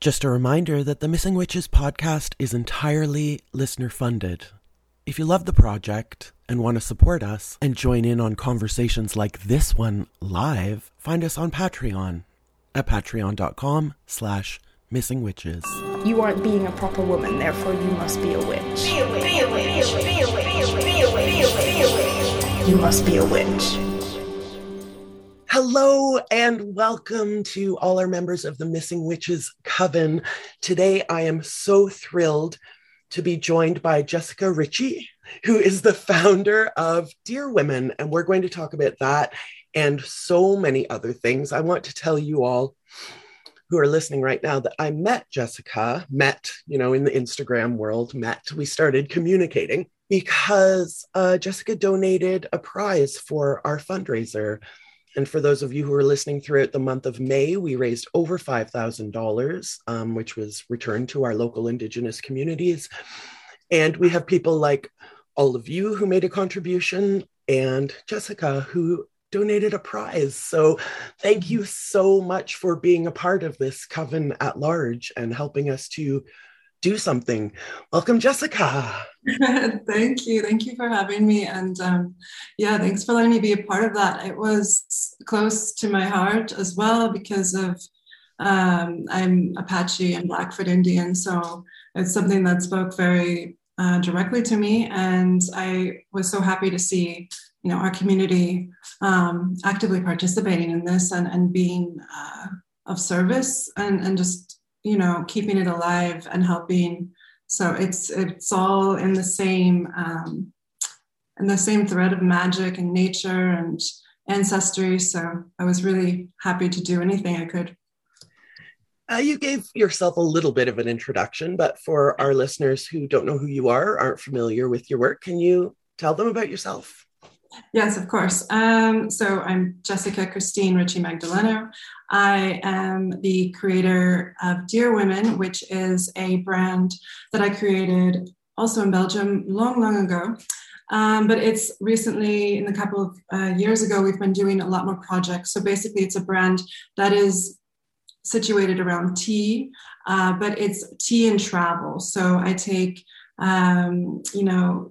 Just a reminder that the Missing Witches podcast is entirely listener funded. If you love the project and want to support us and join in on conversations like this one live, find us on Patreon at patreon.com slash missing witches. You aren't being a proper woman, therefore you must be a witch. Be a witch. Be a witch. Be a witch. Be a witch. Be a witch. Be a witch. You must be a witch. Hello and welcome to all our members of the Missing Witches Coven. Today I am so thrilled to be joined by Jessica Ritchie, who is the founder of Dear Women, and we're going to talk about that and so many other things. I want to tell you all who are listening right now that I met Jessica, met, you know, in the Instagram world, met, we started communicating because uh, Jessica donated a prize for our fundraiser. And for those of you who are listening throughout the month of May, we raised over $5,000, um, which was returned to our local Indigenous communities. And we have people like all of you who made a contribution and Jessica who donated a prize. So thank you so much for being a part of this coven at large and helping us to do something. Welcome, Jessica. Thank you. Thank you for having me. And um, yeah, thanks for letting me be a part of that. It was close to my heart as well because of um, I'm Apache and Blackfoot Indian. So it's something that spoke very uh, directly to me. And I was so happy to see you know our community um, actively participating in this and, and being uh, of service and, and just you know keeping it alive and helping. So it's it's all in the same um, in the same thread of magic and nature and ancestry. So i was really happy to do anything i could. Uh, you gave yourself a little bit of an introduction but for our listeners who don't know who you are aren't familiar with your work can you tell them about yourself Yes, of course. Um, so I'm Jessica Christine Ritchie Magdaleno. I am the creator of Dear Women, which is a brand that I created also in Belgium long, long ago. Um, but it's recently, in a couple of uh, years ago, we've been doing a lot more projects. So basically, it's a brand that is situated around tea, uh, but it's tea and travel. So I take um, you know,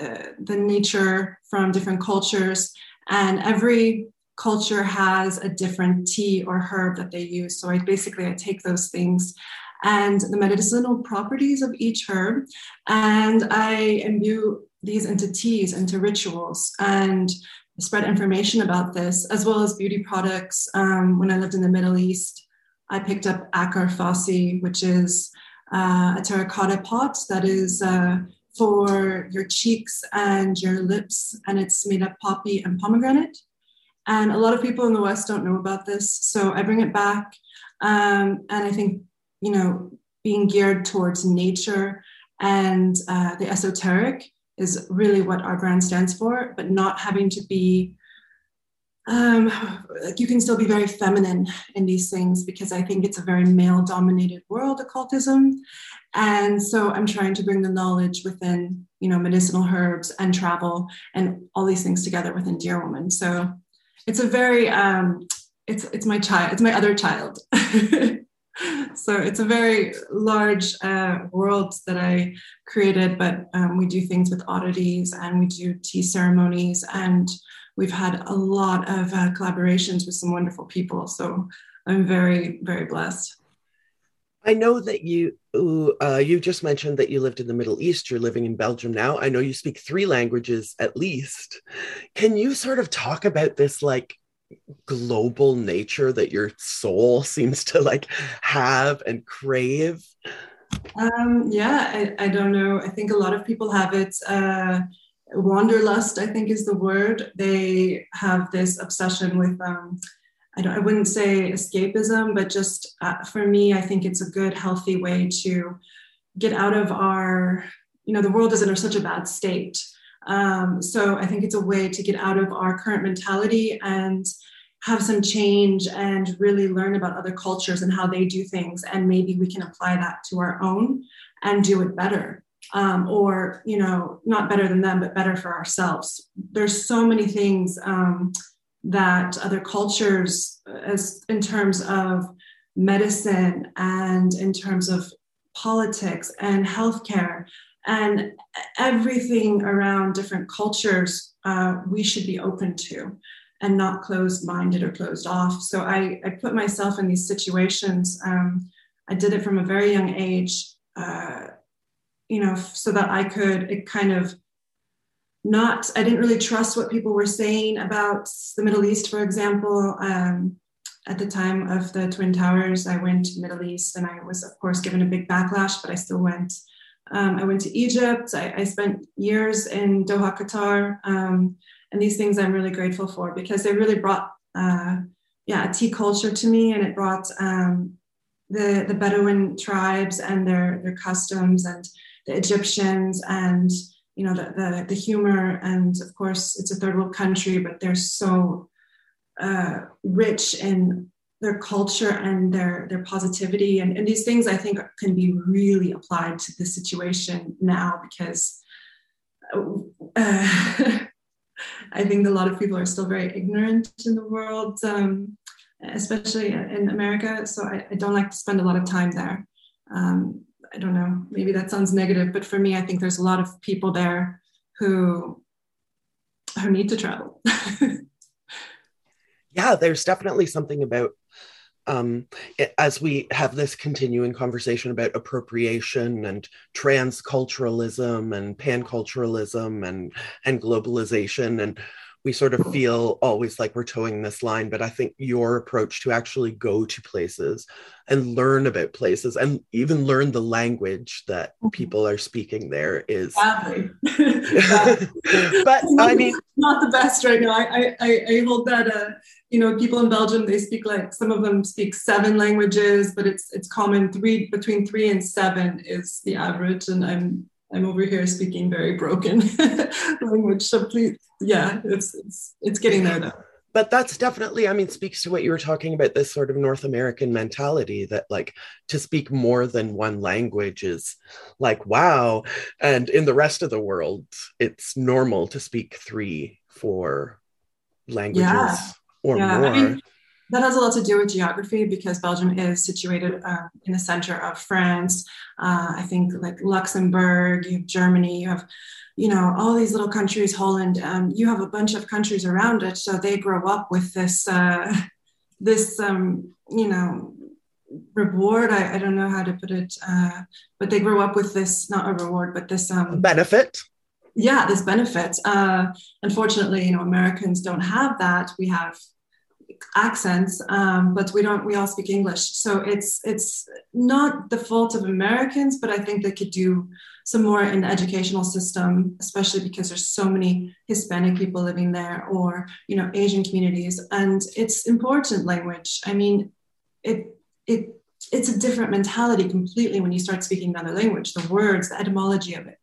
uh, the nature from different cultures. And every culture has a different tea or herb that they use. So I basically I take those things and the medicinal properties of each herb, and I imbue these into teas, into rituals, and spread information about this, as well as beauty products. Um, when I lived in the Middle East, I picked up Akar Fassi, which is uh, a terracotta pot that is uh, for your cheeks and your lips, and it's made of poppy and pomegranate. And a lot of people in the West don't know about this, so I bring it back. Um, and I think, you know, being geared towards nature and uh, the esoteric is really what our brand stands for, but not having to be um, like you can still be very feminine in these things because I think it's a very male dominated world, occultism. And so I'm trying to bring the knowledge within, you know, medicinal herbs and travel and all these things together within Dear Woman. So it's a very, um, it's, it's my child, it's my other child. so it's a very large uh, world that I created, but um, we do things with oddities and we do tea ceremonies and we've had a lot of uh, collaborations with some wonderful people. So I'm very, very blessed. I know that you uh, you just mentioned that you lived in the Middle East. You're living in Belgium now. I know you speak three languages at least. Can you sort of talk about this like global nature that your soul seems to like have and crave? Um, yeah, I, I don't know. I think a lot of people have it. Uh, wanderlust i think is the word. They have this obsession with um, I, don't, I wouldn't say escapism but just uh, for me i think it's a good healthy way to get out of our you know the world is in such a bad state. Um, so i think it's a way to get out of our current mentality and have some change and really learn about other cultures and how they do things. And maybe we can apply that to our own and do it better um, or you know not better than them but better for ourselves there's so many things um, that other cultures as in terms of medicine and in terms of politics and healthcare and everything around different cultures uh, we should be open to and not closed minded or closed off. So I, I put myself in these situations. Um, I did it from a very young age, uh, you know, so that I could kind of not, I didn't really trust what people were saying about the Middle East, for example. Um, at the time of the Twin Towers, I went to Middle East and I was, of course, given a big backlash, but I still went. Um, I went to Egypt. I, I, spent years in Doha, Qatar. Um, and these things I'm really grateful for because they really brought, uh, yeah, a tea culture to me, and it brought um, the the Bedouin tribes and their their customs, and the Egyptians, and you know the the, the humor, and of course it's a third world country, but they're so uh, rich in their culture and their their positivity and, and these things i think can be really applied to the situation now because uh, I think a lot of people are still very ignorant in the world, um, especially in America. So I, I, don't like to spend a lot of time there. Um, I don't know, maybe that sounds negative, but for me, I think there's a lot of people there who who need to travel. yeah, there's definitely something about um, as we have this continuing conversation about appropriation and transculturalism and panculturalism and and globalization and we sort of feel always like we're toeing this line but i think your approach to actually go to places and learn about places and even learn the language that mm-hmm. people are speaking there is but i mean not the best right? Now i i, I hold that uh you know people in belgium they speak like some of them speak seven languages but it's it's common three between three and seven is the average and i'm I'm over here speaking very broken language. So please, yeah, it's, it's it's getting there though. But that's definitely, I mean, speaks to what you were talking about this sort of North American mentality that, like, to speak more than one language is like, wow. And in the rest of the world, it's normal to speak three, four languages yeah. or yeah. more. I mean, that has a lot to do with geography because Belgium is situated uh, in the center of France. Uh, I think like Luxembourg, you have Germany, you have, you know, all these little countries, Holland. Um, you have a bunch of countries around it, so they grow up with this, uh, this, um, you know, reward. I, I, don't know how to put it, uh, but they grow up with this, not a reward, but this um, benefit yeah this benefit uh, unfortunately you know americans don't have that we have accents, um, but we don't. We all speak English, so it's it's not the fault of Americans, but I think they could do some more in the educational system, especially because there's so many Hispanic people living there, or you know Asian communities, and it's important language. I mean, it it it's a different mentality completely when you start speaking another language. The words, the etymology of it,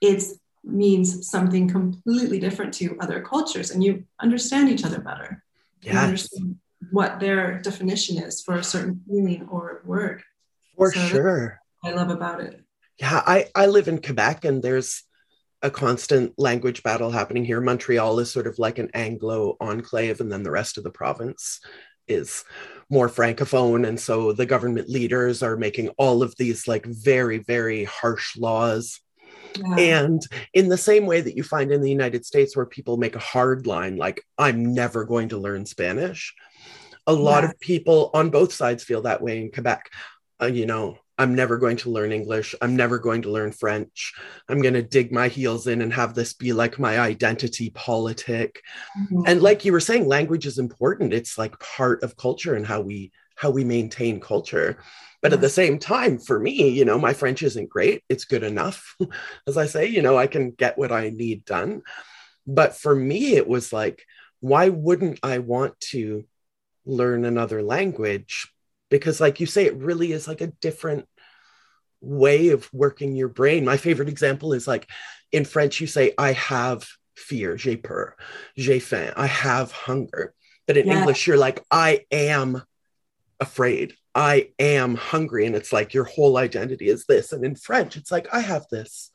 it means something completely different to other cultures, and you understand each other better yes. understand what their definition is for a certain feeling or word. For so sure. I love about it. Yeah, I, I live in Quebec and there's a constant language battle happening here. Montreal is sort of like an Anglo enclave, and then the rest of the province is more francophone. And so the government leaders are making all of these like very, very harsh laws yeah. And in the same way that you find in the United States, where people make a hard line, like, I'm never going to learn Spanish, a lot of people on both sides feel that way in Quebec. Uh, you know, I'm never going to learn English. I'm never going to learn French. I'm going to dig my heels in and have this be like my identity politic. Mm-hmm. And like you were saying, language is important. It's like part of culture and how we how we maintain culture. But at the same time, for me, you know, my French isn't great. It's good enough. As I say, you know, I can get what I need done. But for me, it was like, why wouldn't I want to learn another language? Because, like you say, it really is like a different way of working your brain. My favorite example is like in French, you say, I have fear, j'ai peur, j'ai faim, I have hunger. But in yeah. English, you're like, I am afraid. I am hungry. And it's like your whole identity is this. And in French, it's like, I have this.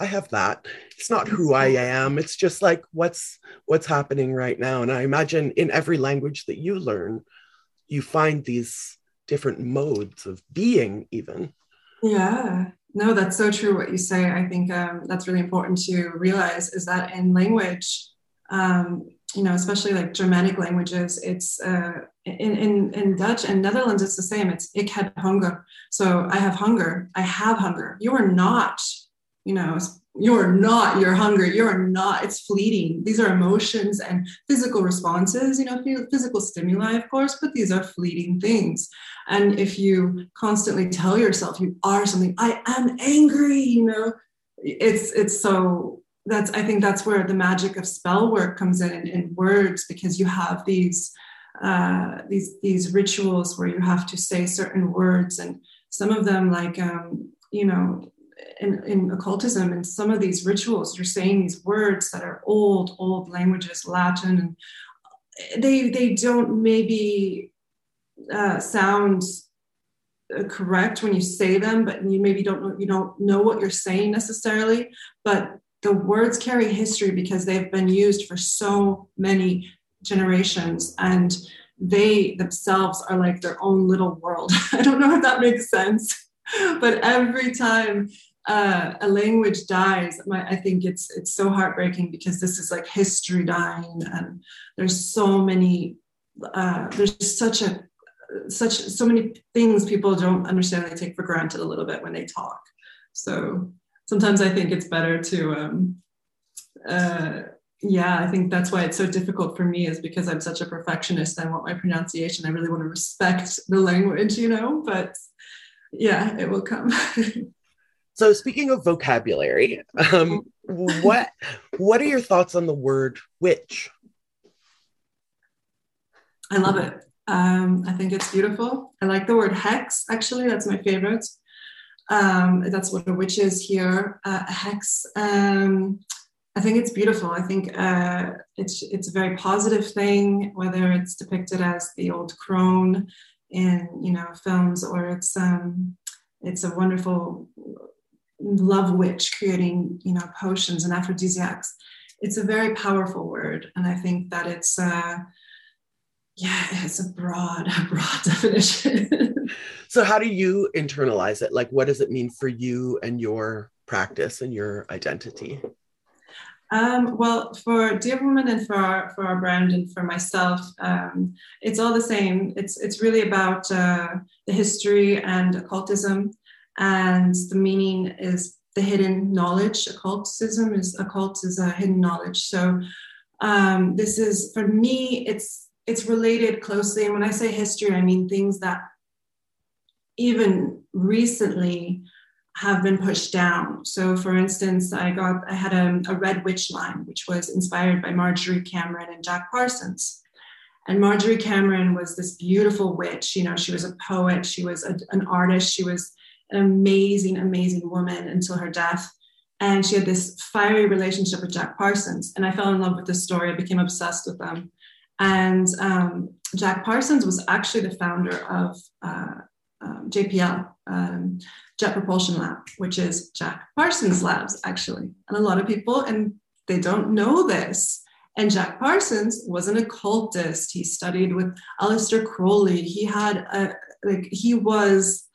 I have that. It's not who I am. It's just like what's what's happening right now. And I imagine in every language that you learn, you find these different modes of being, even. Yeah, no, that's so true what you say. I think um, that's really important to realize is that in language, um, you know, especially like Germanic languages, it's uh, in, in, in Dutch and Netherlands, it's the same. It's ik heb hunger. So I have hunger. I have hunger. You are not, you know, you're not you're hungry you're not it's fleeting these are emotions and physical responses you know physical stimuli of course but these are fleeting things and if you constantly tell yourself you are something i am angry you know it's it's so that's i think that's where the magic of spell work comes in in words because you have these uh, these these rituals where you have to say certain words. And some of them like um, you know in, in occultism and some of these rituals you're saying these words that are old old languages latin and they they don't maybe uh, sound uh, correct when you say them but you maybe don't know you don't know what you're saying necessarily. But the words carry history because they've been used for so many generations and they themselves are like their own little world i don't know if that makes sense but every time uh, a language dies, my, I think it's it's so heartbreaking because this is like history dying, and there's so many, uh, there's such a such so many things people don't understand. They take for granted a little bit when they talk. So sometimes I think it's better to, um, uh, yeah, I think that's why it's so difficult for me is because I'm such a perfectionist. I want my pronunciation. I really want to respect the language, you know. But yeah, it will come. So speaking of vocabulary, um, what what are your thoughts on the word witch? I love it. Um, I think it's beautiful. I like the word hex. Actually, that's my favorite. Um, that's what a witch is here. Uh, a hex. Um, I think it's beautiful. I think uh, it's it's a very positive thing, whether it's depicted as the old crone in you know films or it's um, it's a wonderful love witch creating you know potions and aphrodisiacs. It's a very powerful word and i think that it's uh yeah it's a broad broad definition. So how do you internalize it? Like what does it mean for you and your practice and your identity um, well, for Dear Woman and for our, for our brand and for myself, um, it's all the same. It's it's really about uh, the history and occultism and the meaning is the hidden knowledge. Occultism is occult is a hidden knowledge. So um, this is for me. It's it's related closely, and when I say history, I mean things that even recently have been pushed down. So, for instance, I got I had a, a Red Witch line, which was inspired by Marjorie Cameron and Jack Parsons. And Marjorie Cameron was this beautiful witch. You know, she was a poet, she was a, an artist, she was an amazing, amazing woman until her death. And she had this fiery relationship with Jack Parsons. And I fell in love with this story. I became obsessed with them. And um, Jack Parsons was actually the founder of uh, um, JPL, um, Jet Propulsion Lab, which is Jack Parsons Labs, actually. And a lot of people, and they don't know this. And Jack Parsons was an occultist. He studied with Aleister Crowley. He had a, like, he was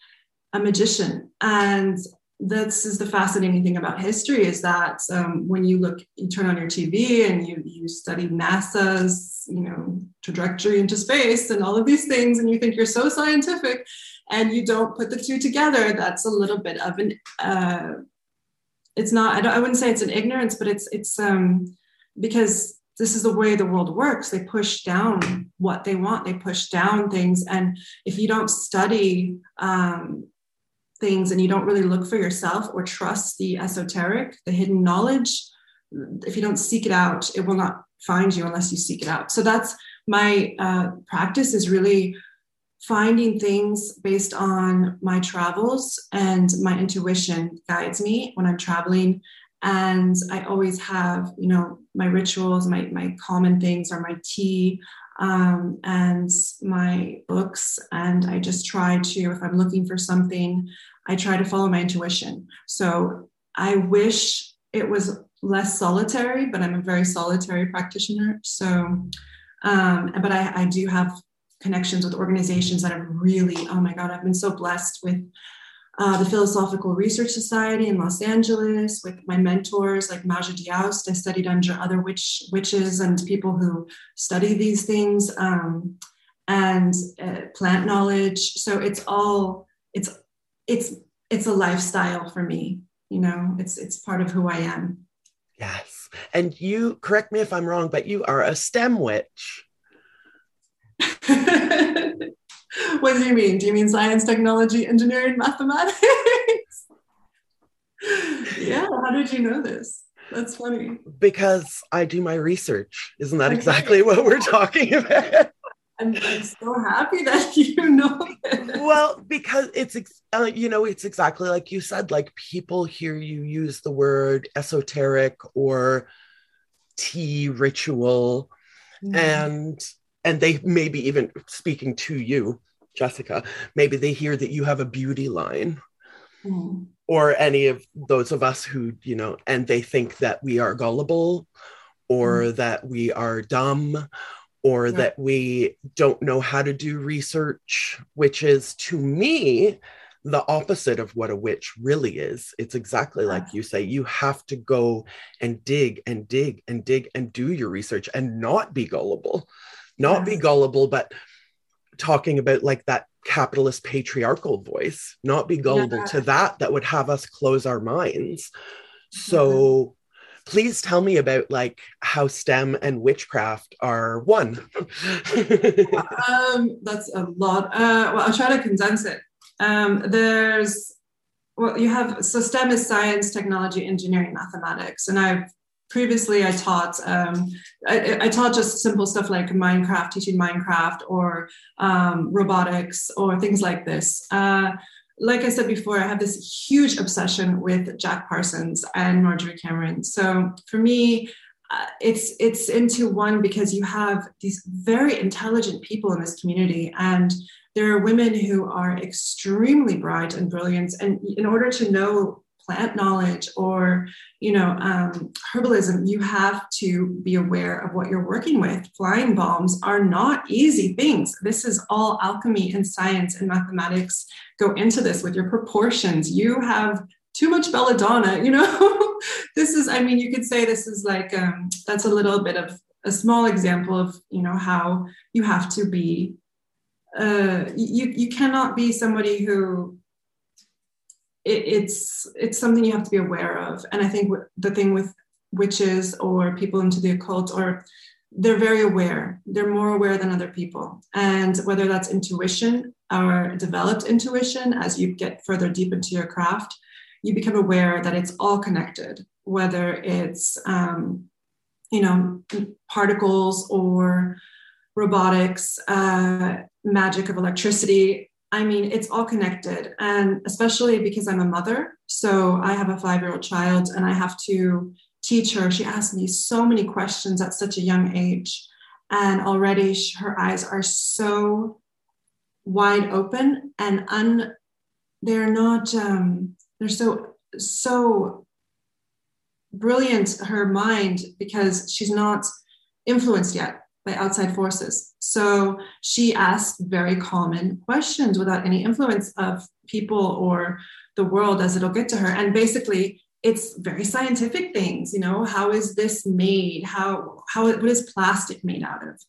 a magician. And this is the fascinating thing about history is that um, when you look, you turn on your TV and you, you study NASA's, you know, trajectory into space and all of these things, and you think you're so scientific and you don't put the two together, that's a little bit of an, uh, it's not, I, don't, I wouldn't say it's an ignorance, but it's, it's um, because this is the way the world works. They push down what they want. They push down things. And if you don't study um, things and you don't really look for yourself or trust the esoteric, the hidden knowledge, if you don't seek it out, it will not find you unless you seek it out. So that's my uh, practice is really finding things based on my travels and my intuition guides me when I'm traveling. And I always have, you know, my rituals, my, my common things are my tea, um, and my books. And I just try to, if I'm looking for something, I try to follow my intuition. So I wish it was less solitary, but I'm a very solitary practitioner. So, um, but I, I do have connections with organizations that have really, oh my God, I've been so blessed with uh, the Philosophical Research Society in Los Angeles with my mentors like Maja D'Aoust. I studied under other witch, witches and people who study these things um, and uh, plant knowledge. So it's all it's it's it's a lifestyle for me. You know, it's it's part of who I am. Yes, and you correct me if I'm wrong, but you are a STEM witch. what do you mean? Do you mean science, technology, engineering, mathematics? yeah, how did you know this? That's funny. Because I do my research. Isn't that exactly what we're talking about? I'm, I'm so happy that you know this. Well, because it's, uh, you know, it's exactly like you said, like people hear you use the word esoteric or tea ritual. Mm. And and they maybe even speaking to you jessica maybe they hear that you have a beauty line mm. or any of those of us who you know and they think that we are gullible or mm. that we are dumb or yeah. that we don't know how to do research which is to me the opposite of what a witch really is. It's exactly like you say. You have to go and dig and dig and dig and do your research and not be gullible not be gullible, but talking about like that capitalist patriarchal voice, not be gullible yeah. to that, that would have us close our minds. So please tell me about like how STEM and witchcraft are one. um, that's a lot. Uh, well, I'll try to condense it. Um, there's well, you have so STEM is science, technology, engineering, mathematics, and I've previously I taught um, I, I, taught just simple stuff like Minecraft, teaching Minecraft or um, robotics or things like this. Uh, like I said before, I have this huge obsession with Jack Parsons and Marjorie Cameron. So for me, uh, it's it's into one because you have these very intelligent people in this community and there are women who are extremely bright and brilliant and in order to know plant knowledge or you know um, herbalism you have to be aware of what you're working with. Flying balms are not easy things. This is all alchemy and science and mathematics go into this with your proportions. You have too much belladonna you know? This is i mean you could say this is like um, that's a little bit of a small example of you know how you have to be uh, you you cannot be somebody who it, it's it's something you have to be aware of. And I think the thing with witches or people into the occult or they're very aware they're more aware than other people and whether that's intuition or developed intuition as you get further deep into your craft you become aware that it's all connected whether it's um, you know particles or robotics uh, magic of electricity I mean, it's all connected. And especially because I'm a mother. So I have a five year old child and I have to teach her. She asks me so many questions at such a young age. And already her eyes are so wide open and un, they're not, um, they're so, so brilliant, her mind, because she's not influenced yet by outside forces. So she asked very common questions without any influence of people or the world as it'll get to her. And basically, it's very scientific things, you know, how is this made? How, how, what is plastic made out of?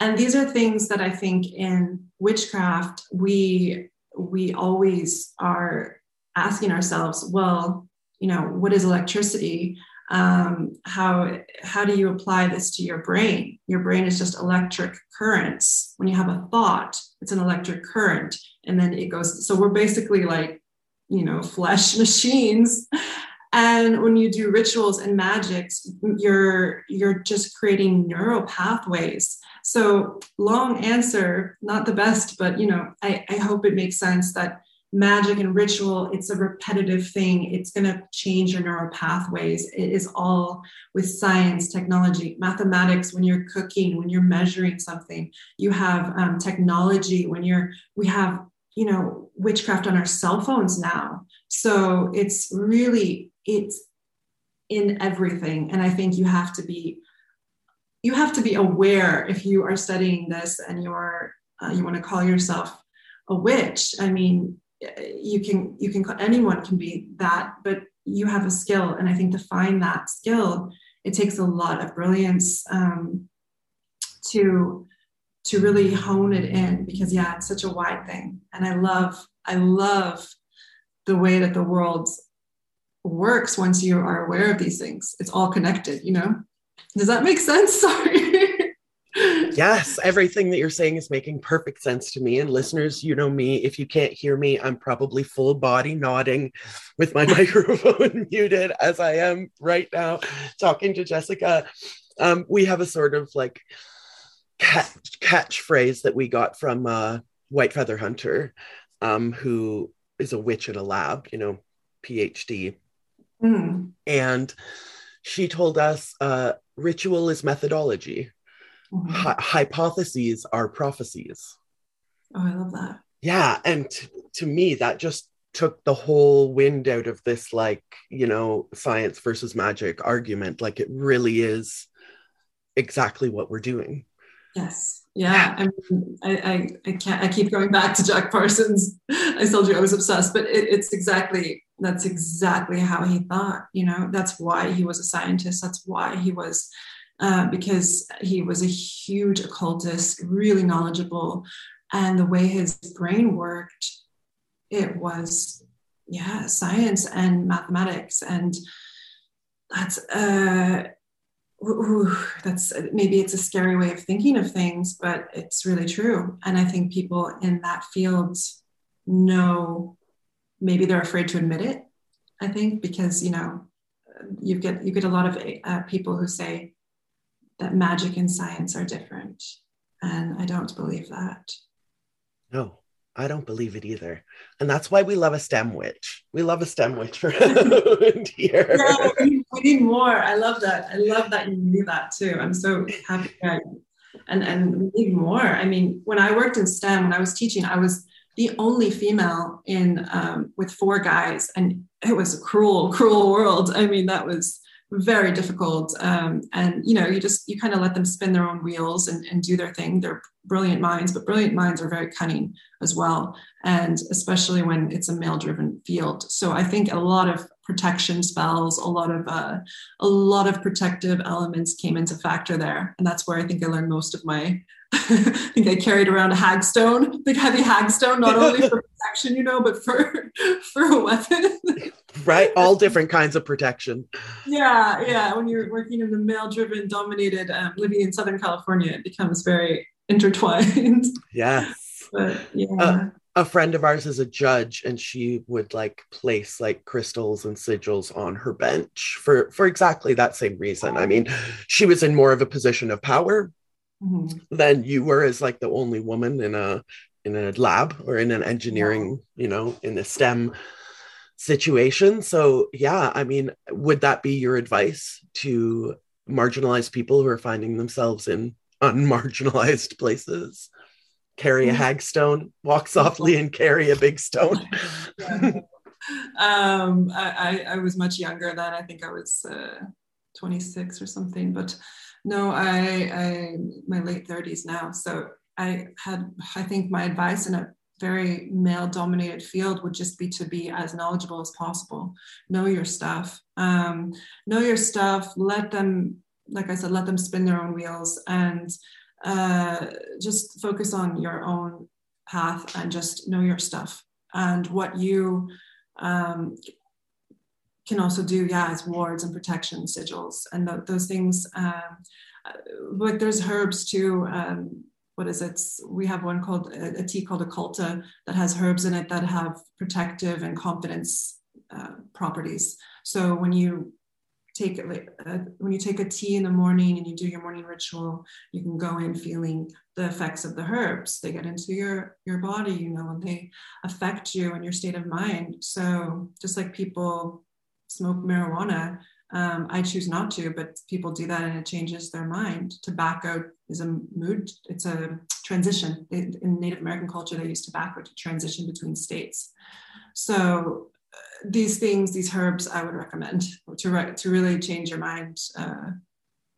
And these are things that I think in witchcraft, we, we always are asking ourselves, well, you know, what is electricity? Um, how how do you apply this to your brain? Your brain is just electric currents. When you have a thought it's an electric current and then it goes so we're basically like you know flesh machines. And when you do rituals and magics you're you're just creating neural pathways. So long answer not the best but you know i, I hope it makes sense that magic and ritual it's a repetitive thing. It's going to change your neural pathways. It is all with science technology mathematics. When you're cooking when you're measuring something you have um, technology. When you're we have you know witchcraft on our cell phones now. So it's really it's in everything. And i think you have to be you have to be aware if you are studying this and you're uh, you want to call yourself a witch. I mean you can you can anyone can be that but you have a skill. And i think to find that skill it takes a lot of brilliance um, to to really hone it in because yeah it's such a wide thing. And i love i love the way that the world works once you are aware of these things. It's all connected you know? Does that make sense? Sorry yes, everything that you're saying is making perfect sense to me. And listeners, you know me, if you can't hear me, I'm probably full body nodding with my microphone muted as I am right now talking to Jessica. Um, we have a sort of like catch catchphrase that we got from uh, White Feather Hunter, um, who is a witch in a lab, you know, PhD. Mm. And she told us uh, ritual is methodology mm-hmm. Hi- hypotheses are prophecies. Oh, I love that. Yeah. And t- to me, that just took the whole wind out of this, like, you know, science versus magic argument. Like, it really is exactly what we're doing. Yes. Yeah. I mean, I, I, I can't, I keep going back to Jack Parsons. I told you I was obsessed, but it, it's exactly, that's exactly how he thought, you know, that's why he was a scientist. That's why he was uh, because he was a huge occultist, really knowledgeable. And the way his brain worked, it was, yeah, science and mathematics. And that's, uh, ooh, that's maybe it's a scary way of thinking of things, but it's really true. And I think people in that field know maybe they're afraid to admit it. I think because you know you get you get a lot of uh, people who say that magic and science are different. And I don't believe that. No, I don't believe it either. And that's why we love a STEM witch. We love a STEM witch for here. Yeah, we need more. I love that. I love that you knew that too. I'm so happy. And, and we need more. I mean, when I worked in STEM, when I was teaching, I was the only female in um, with four guys, and it was a cruel, cruel world. I mean, that was very difficult um, and you know you just you kind of let them spin their own wheels and, and do their thing they're brilliant minds but brilliant minds are very cunning as well and especially when it's a male driven field so i think a lot of protection spells a lot of uh, a lot of protective elements came into factor there and that's where i think i learned most of my I think I carried around a hagstone, big heavy hagstone, not only for protection, you know, but for for a weapon. Right, all different kinds of protection. Yeah, yeah. When you're working in the male-driven, dominated um, living in Southern California, it becomes very intertwined. Yes. But yeah. Uh, a friend of ours is a judge and she would like place like crystals and sigils on her bench for for exactly that same reason i mean she was in more of a position of power mm-hmm. than you were as like the only woman in a in a lab or in an engineering you know in a stem situation so yeah i mean would that be your advice to marginalized people who are finding themselves in unmarginalized places carry a mm-hmm. hagstone walk softly and carry a big stone um, I, I, was much younger then i think i was uh, 26 or something but no, I, I my late 30s now. So I had, I think my advice in a very male dominated field would just be to be as knowledgeable as possible. Know your stuff. Um, know your stuff. Let them, like I said, let them spin their own wheels and uh, just focus on your own path and just know your stuff and what you um, can also do, yeah, as wards and protection sigils and th- those things. Um, like there's herbs too. Um, what is it? We have one called a, a, tea called occulta that has herbs in it that have protective and confidence uh, properties. So when you take uh, when you take a tea in the morning and you do your morning ritual, you can go in feeling the effects of the herbs. They get into your your body, you know, and they affect you and your state of mind. So just like people smoke marijuana. Um, I choose not to, but people do that and it changes their mind. Tobacco is a mood, it's a transition. In Native American culture, they use tobacco to transition between states. So uh, these things, these herbs, I would recommend to, re- to really change your mind uh,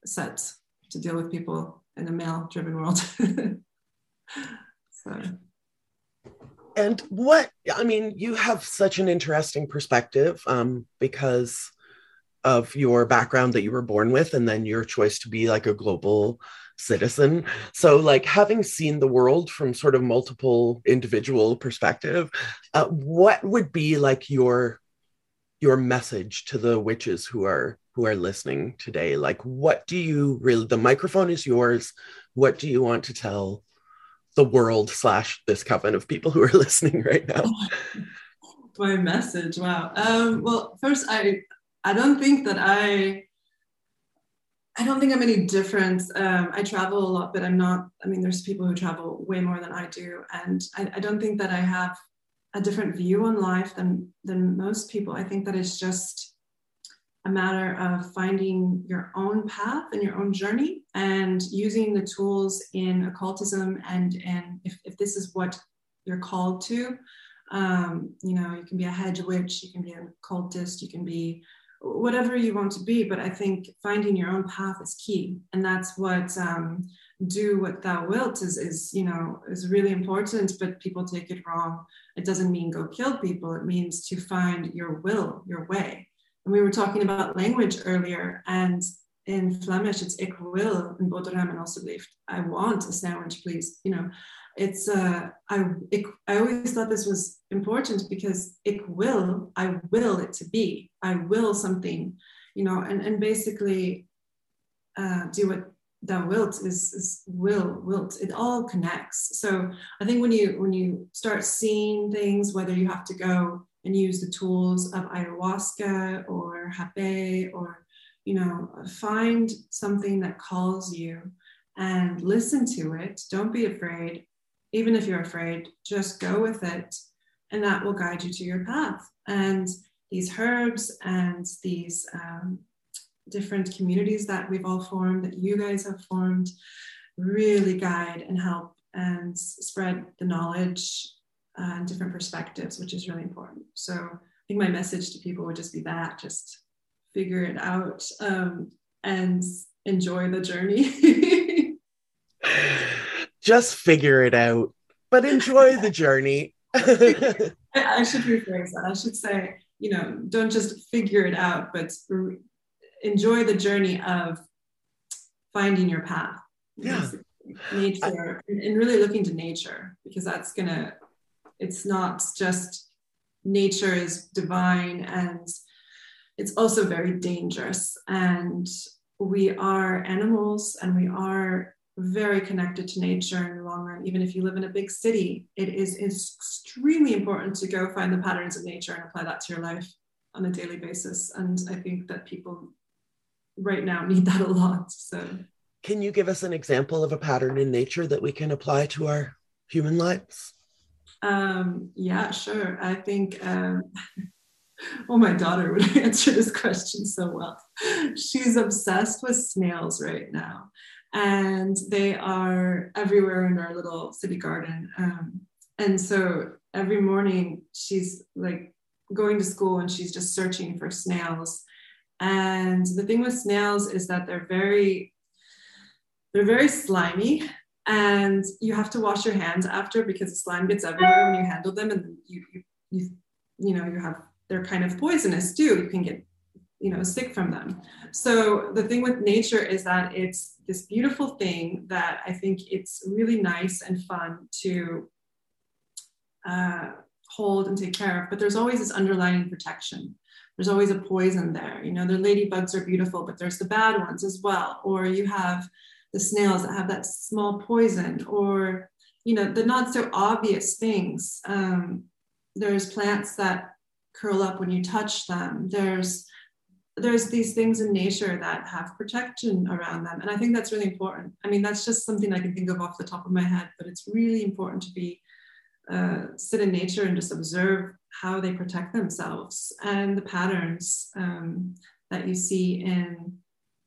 sets to deal with people in a male driven world. So. And what I mean, you have such an interesting perspective um, because of your background that you were born with, and then your choice to be like a global citizen. So, like having seen the world from sort of multiple individual perspective, uh, what would be like your your message to the witches who are who are listening today? Like, what do you really? The microphone is yours. What do you want to tell the world slash this coven of people who are listening right now? My message. Wow. Um, well, first, I I don't think that I I don't think I'm any different. Um, I travel a lot, but I'm not. I mean, there's people who travel way more than I do, and I, I don't think that I have a different view on life than than most people. I think that it's just a matter of finding your own path and your own journey and using the tools in occultism and and if, if this is what you're called to um, you know you can be a hedge witch you can be an occultist you can be whatever you want to be but i think finding your own path is key and that's what um, do what thou wilt is is you know is really important but people take it wrong it doesn't mean go kill people it means to find your will your way and we were talking about language earlier, and in Flemish, it's ik wil een boterham en alsjeblieft. I want a sandwich, please. You know, it's uh, I ik, I always thought this was important because it will, I will it to be. I will something, you know, and and basically uh, do what thou wilt is, is will wilt. It all connects. So I think when you when you start seeing things, whether you have to go and use the tools of ayahuasca or hape or you know find something that calls you and listen to it don't be afraid even if you're afraid just go with it and that will guide you to your path and these herbs and these um, different communities that we've all formed that you guys have formed really guide and help and spread the knowledge uh, and different perspectives, which is really important. So I think my message to people would just be that just figure it out um, and enjoy the journey. just figure it out, but enjoy the journey. I should rephrase that. I should say, you know, don't just figure it out, but re- enjoy the journey of finding your path. Yeah. Nature I, and really looking to nature because that's going to it's not just nature is divine and it's also very dangerous and we are animals and we are very connected to nature in the long run. Even if you live in a big city it is extremely important to go find the patterns of nature and apply that to your life on a daily basis. And i think that people right now need that a lot. So can you give us an example of a pattern in nature that we can apply to our human lives? Um, yeah, sure. I think, um, well, my daughter would answer this question so well. She's obsessed with snails right now, and they are everywhere in our little city garden. Um, and so every morning she's like going to school and she's just searching for snails. And the thing with snails is that they're very they're very slimy and you have to wash your hands after because the slime gets everywhere when you handle them and you you you, you know you have they're kind of poisonous too you can get you know sick from them. So the thing with nature is that it's this beautiful thing that i think it's really nice and fun to uh, hold and take care of but there's always this underlying protection. There's always a poison there you know the ladybugs are beautiful but there's the bad ones as well or you have the snails that have that small poison or you know the not so obvious things. Um, there's plants that curl up when you touch them. There's there's these things in nature that have protection around them and i think that's really important i mean that's just something i can think of off the top of my head but it's really important to be uh, sit in nature and just observe how they protect themselves and the patterns um, that you see in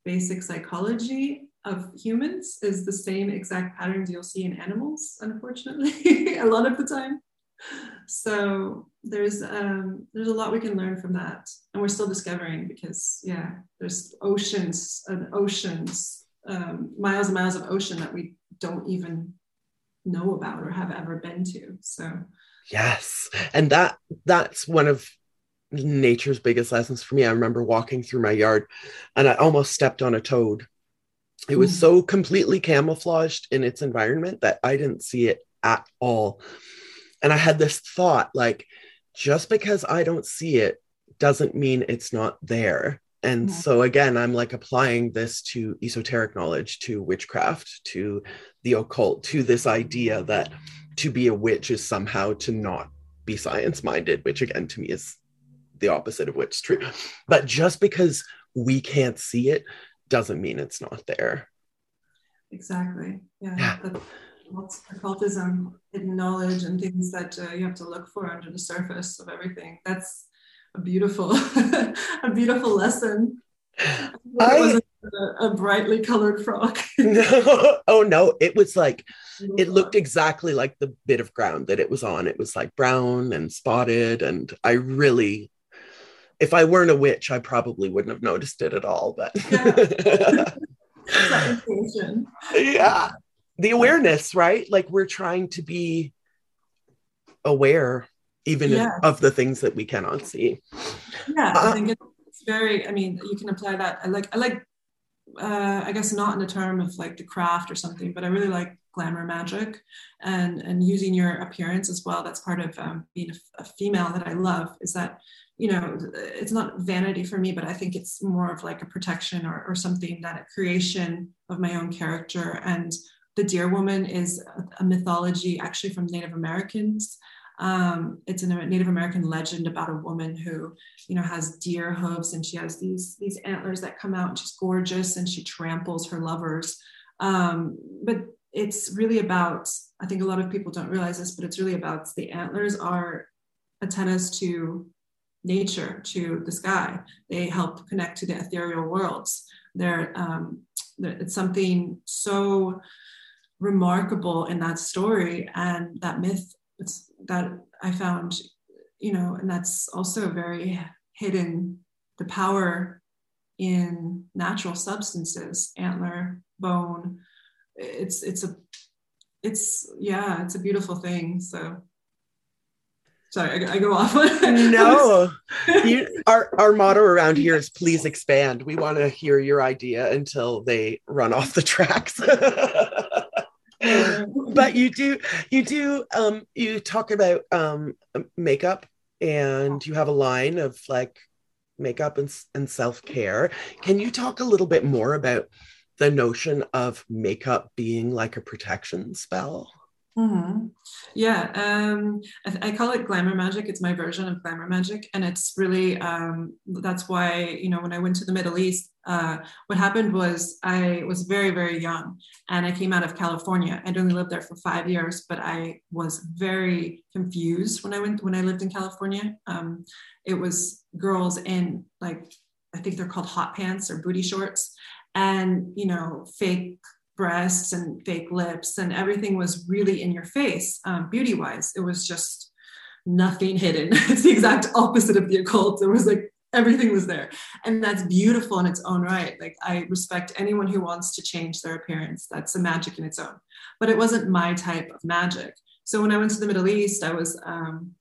basic psychology of humans is the same exact patterns you'll see in animals, unfortunately, a lot of the time. So there's um, there's a lot we can learn from that, and we're still discovering because yeah, there's oceans and oceans, um, miles and miles of ocean that we don't even know about or have ever been to. So yes. And that that's one of nature's biggest lessons for me. I remember walking through my yard and I almost stepped on a toad. It was mm. so completely camouflaged in its environment that I didn't see it at all. And I had this thought like, just because I don't see it doesn't mean it's not there. And yeah. so again, I'm like applying this to esoteric knowledge, to witchcraft, to the occult, to this idea that to be a witch is somehow to not be science minded, which again to me is the opposite of what's true. But just because we can't see it doesn't mean it's not there. Exactly. Yeah. yeah. Occultism, hidden knowledge, and things that uh, you have to look for under the surface of everything. That's a beautiful, a beautiful lesson. I, a, a, brightly colored frog. no, oh no, it was like it looked exactly like the bit of ground that it was on. It was like brown and spotted, and I really, if I weren't a witch, I probably wouldn't have noticed it at all. But yeah, yeah. The awareness, right? Like we're trying to be aware even yeah. of the things that we cannot see. Yeah, uh, I think it's very. I mean, you can apply that. I like. I like. Uh, I guess not in the term of like the craft or something, but I really like glamour magic and and using your appearance as well. That's part of um, being a, a female that I love. Is that you know it's not vanity for me but i think it's more of like a protection or, or something that a creation of my own character and the deer woman is a, mythology actually from native americans um, it's a Native American legend about a woman who, you know, has deer hooves and she has these these antlers that come out and she's gorgeous and she tramples her lovers. Um, but it's really about, I think a lot of people don't realize this, but it's really about the antlers are antennas to nature, to the sky. They help connect to the ethereal worlds. They're, um, it's something so remarkable in that story and that myth that I found, you know, and that's also very hidden the power in natural substances, antler, bone. It's it's a it's yeah, it's a beautiful thing. So sorry, I, I go off. no, you, our our motto around here is please expand. We want to hear your idea until they run off the tracks. but you do you do um you talk about um makeup and you have a line of like makeup and, and self-care can you talk a little bit more about the notion of makeup being like a protection spell Mm-hmm. Yeah, um, I, I, call it glamour magic. It's my version of glamour magic, and it's really um, that's why you know when I went to the Middle East, uh, what happened was I was very very young, and I came out of California. I'd only lived there for five years, but I was very confused when I went when I lived in California. Um, it was girls in like I think they're called hot pants or booty shorts, and you know fake breasts and fake lips and everything was really in your face um, beauty wise it was just nothing hidden it's the exact opposite of the occult it was like everything was there. And that's beautiful in its own right. Like i respect anyone who wants to change their appearance. That's a magic in its own. But it wasn't my type of magic. So when i went to the middle east i was um,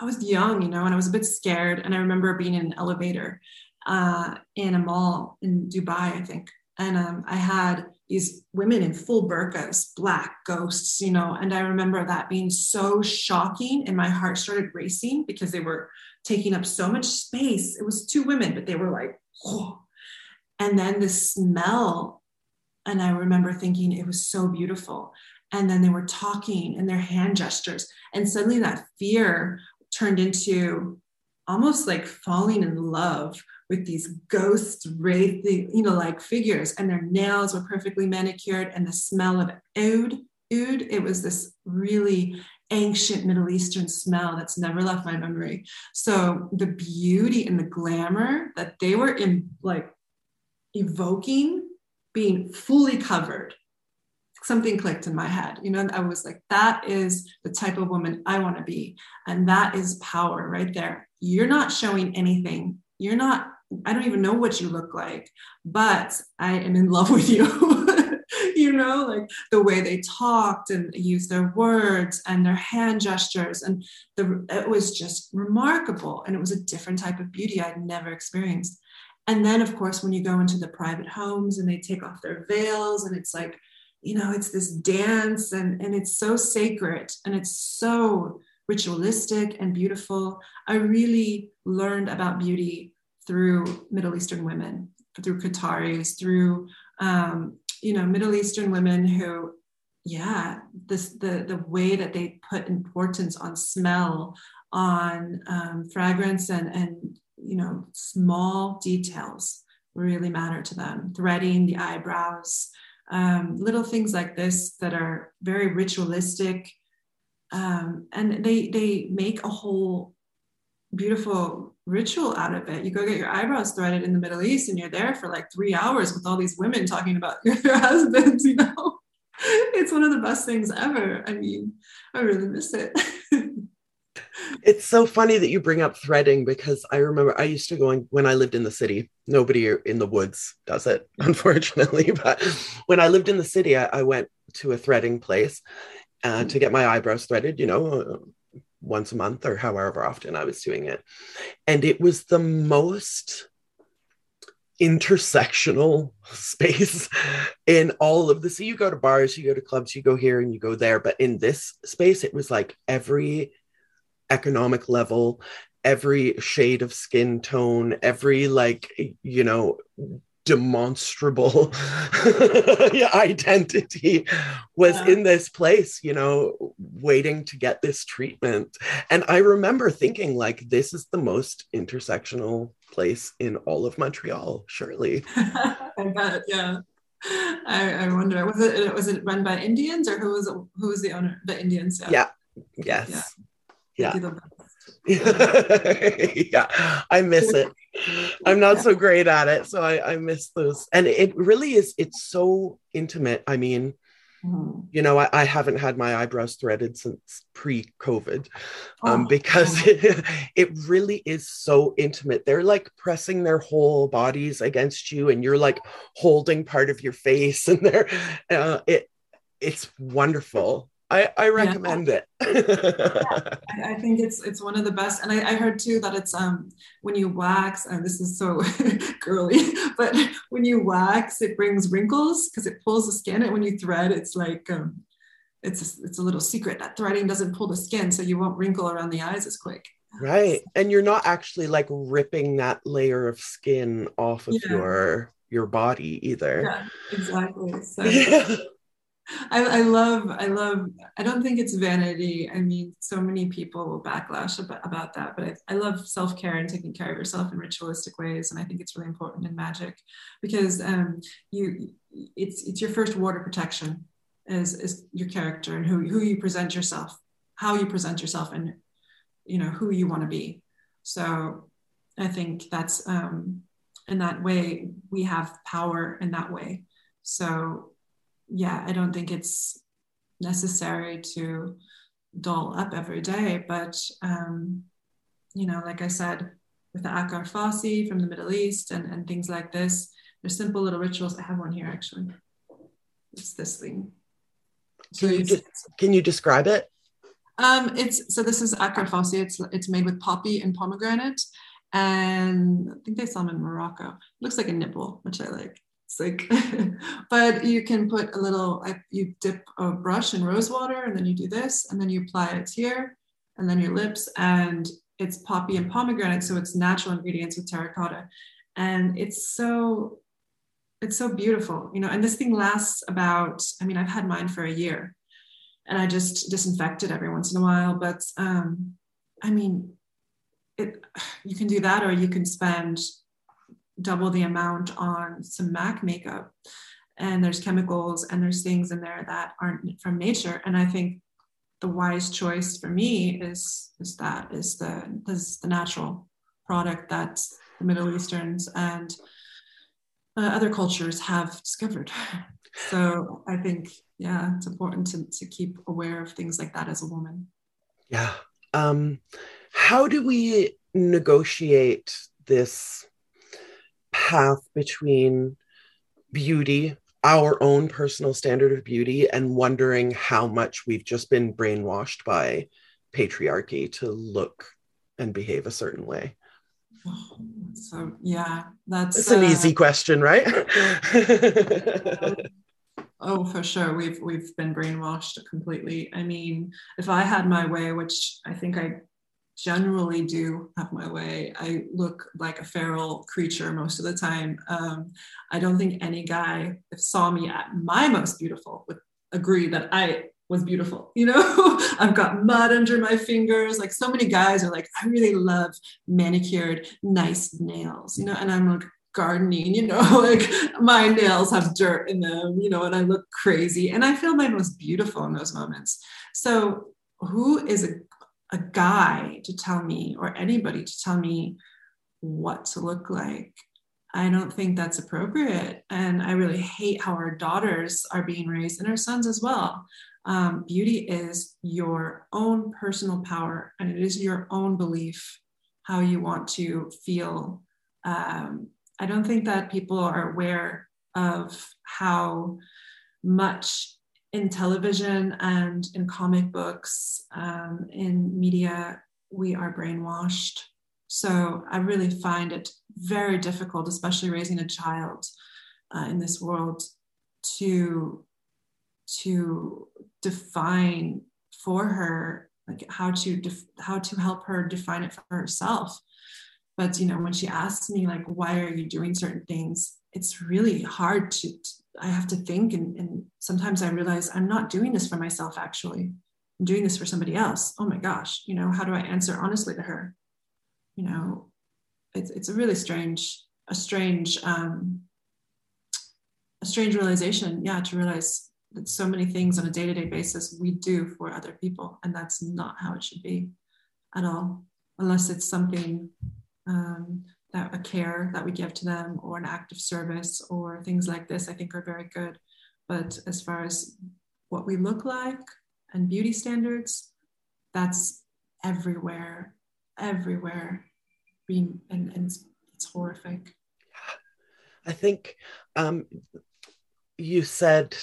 i was young you know and i was a bit scared. And i remember being in an elevator uh, in a mall in dubai i think. And um, i had these women in full burqas, black ghosts, you know. And I remember that being so shocking, and my heart started racing because they were taking up so much space. It was two women, but they were like, and then the smell. And I remember thinking it was so beautiful. And then they were talking and their hand gestures. And suddenly that fear turned into almost like falling in love with these ghost wraith, you know, like figures, and their nails were perfectly manicured, and the smell of oud, oud, it was this really ancient Middle Eastern smell that's never left my memory. So the beauty and the glamour that they were in, like evoking, being fully covered. Something clicked in my head. You know, I was like, that is the type of woman I want to be. And that is power right there. You're not showing anything. You're not I don't even know what you look like, but I am in love with you. you know, like the way they talked and used their words and their hand gestures. And the, it was just remarkable. And it was a different type of beauty I'd never experienced. And then, of course, when you go into the private homes and they take off their veils, and it's like, you know, it's this dance and, and it's so sacred and it's so ritualistic and beautiful. I really learned about beauty through Middle Eastern women, through Qataris, through um, you know Middle Eastern women who, yeah, this the the way that they put importance on smell, on um, fragrance, and and you know small details really matter to them. Threading the eyebrows, um, little things like this that are very ritualistic um, and they they make a whole beautiful ritual out of it. You go get your eyebrows threaded in the Middle East, and you're there for like three hours with all these women talking about their husbands. You know, it's one of the best things ever. I mean, I really miss it. it's so funny that you bring up threading because I remember I used to go in, when I lived in the city. Nobody in the woods does it, unfortunately. But when I lived in the city, I, I went to a threading place uh, to get my eyebrows threaded, you know, once a month or however often I was doing it. And it was the most intersectional space in all of the so you go to bars you go to clubs you go here and you go there but in this space it was like every economic level every shade of skin tone every like you know demonstrable identity was yeah. in this place you know waiting to get this treatment. And i remember thinking like this is the most intersectional place in all of montreal surely. I bet yeah. I, I wonder was it was it run by indians or who was it, who was the owner the indians? Yeah, yeah. yes. Yeah, yeah. yeah, I miss it. I'm not so great at it, so I, I miss those. And it really is. It's so intimate. I mean, mm-hmm. you know, I, I, haven't had my eyebrows threaded since pre-COVID, um, oh, because it, it really is so intimate. They're like pressing their whole bodies against you, and you're like holding part of your face, and they're uh, it. It's wonderful. I, I recommend yeah. it. yeah, I, I, think it's it's one of the best. And I, I heard too that it's um when you wax, and this is so girly, but when you wax, it brings wrinkles because it pulls the skin. And when you thread, it's like um it's a, it's a little secret that threading doesn't pull the skin, so you won't wrinkle around the eyes as quick. Right. And you're not actually like ripping that layer of skin off of yeah. your your body either. Yeah, exactly. So. I, I, love, I love, I don't think it's vanity. I mean, so many people will backlash about, about that, but I, I love self care and taking care of yourself in ritualistic ways. And I think it's really important in magic because um, you, it's, it's your first water protection is, is your character and who, who you present yourself, how you present yourself and, you know, who you want to be. So I think that's, um, in that way, we have power in that way. So yeah, I don't think it's necessary to doll up every day. But, um, you know, like I said, with the Akar Fassi from the Middle East and, and things like this, there's simple little rituals. I have one here actually. It's this thing. Can you, de- can you describe it? Um, it's so this is Akar Fassi. It's it's made with poppy and pomegranate, and I think they sell them in Morocco. It looks like a nipple, which I like. Like, but you can put a little, you dip a brush in rose water and then you do this and then you apply it here and then your lips and it's poppy and pomegranate. So it's natural ingredients with terracotta. And it's so, it's so beautiful, you know, and this thing lasts about, I mean, I've had mine for a year and I just disinfect it every once in a while. But um, I mean, it, you can do that or you can spend double the amount on some MAC makeup. And there's chemicals and there's things in there that aren't from nature. And I think the wise choice for me is is that is the is the natural product that the Middle Easterns and uh, other cultures have discovered. So I think yeah, it's important to to keep aware of things like that as a woman. Yeah. Um, how do we negotiate this path between beauty our own personal standard of beauty and wondering how much we've just been brainwashed by patriarchy to look and behave a certain way. So yeah, that's it's an uh, easy question, right? Oh, for sure. We've we've been brainwashed completely. I mean, if I had my way, which I think I generally do have my way, I look like a feral creature most of the time. Um, I don't think any guy saw me at my most beautiful would agree that I was beautiful. You know, I've got mud under my fingers. Like so many guys are like, I really love manicured, nice nails. You know, and I'm like, gardening, you know, like my nails have dirt in them, you know, and I look crazy. And I feel my most beautiful in those moments. So, who is a, a guy to tell me, or anybody to tell me what to look like? I don't think that's appropriate. And I really hate how our daughters are being raised and our sons as well. Um, beauty is your own personal power and it is your own belief how you want to feel um, I don't think that people are aware of how much in television and in comic books, um, in media, we are brainwashed. So I really find it very difficult, especially raising a child uh, in this world, to to define for her like how to def- how to help her define it for herself but you know when she asks me like why are you doing certain things it's really hard to, to i have to think and, and sometimes i realize i'm not doing this for myself actually. I'm doing this for somebody else. Oh my gosh you know how do i answer honestly to her? You know it's, it's a really strange a strange um a strange realization yeah to realize that so many things on a day-to-day basis we do for other people and that's not how it should be at all unless it's something um, that a care that we give to them or an act of service or things like this, I think are very good. But as far as what we look like and beauty standards, that's everywhere, everywhere. Being and, and it's, horrific. I think um, you said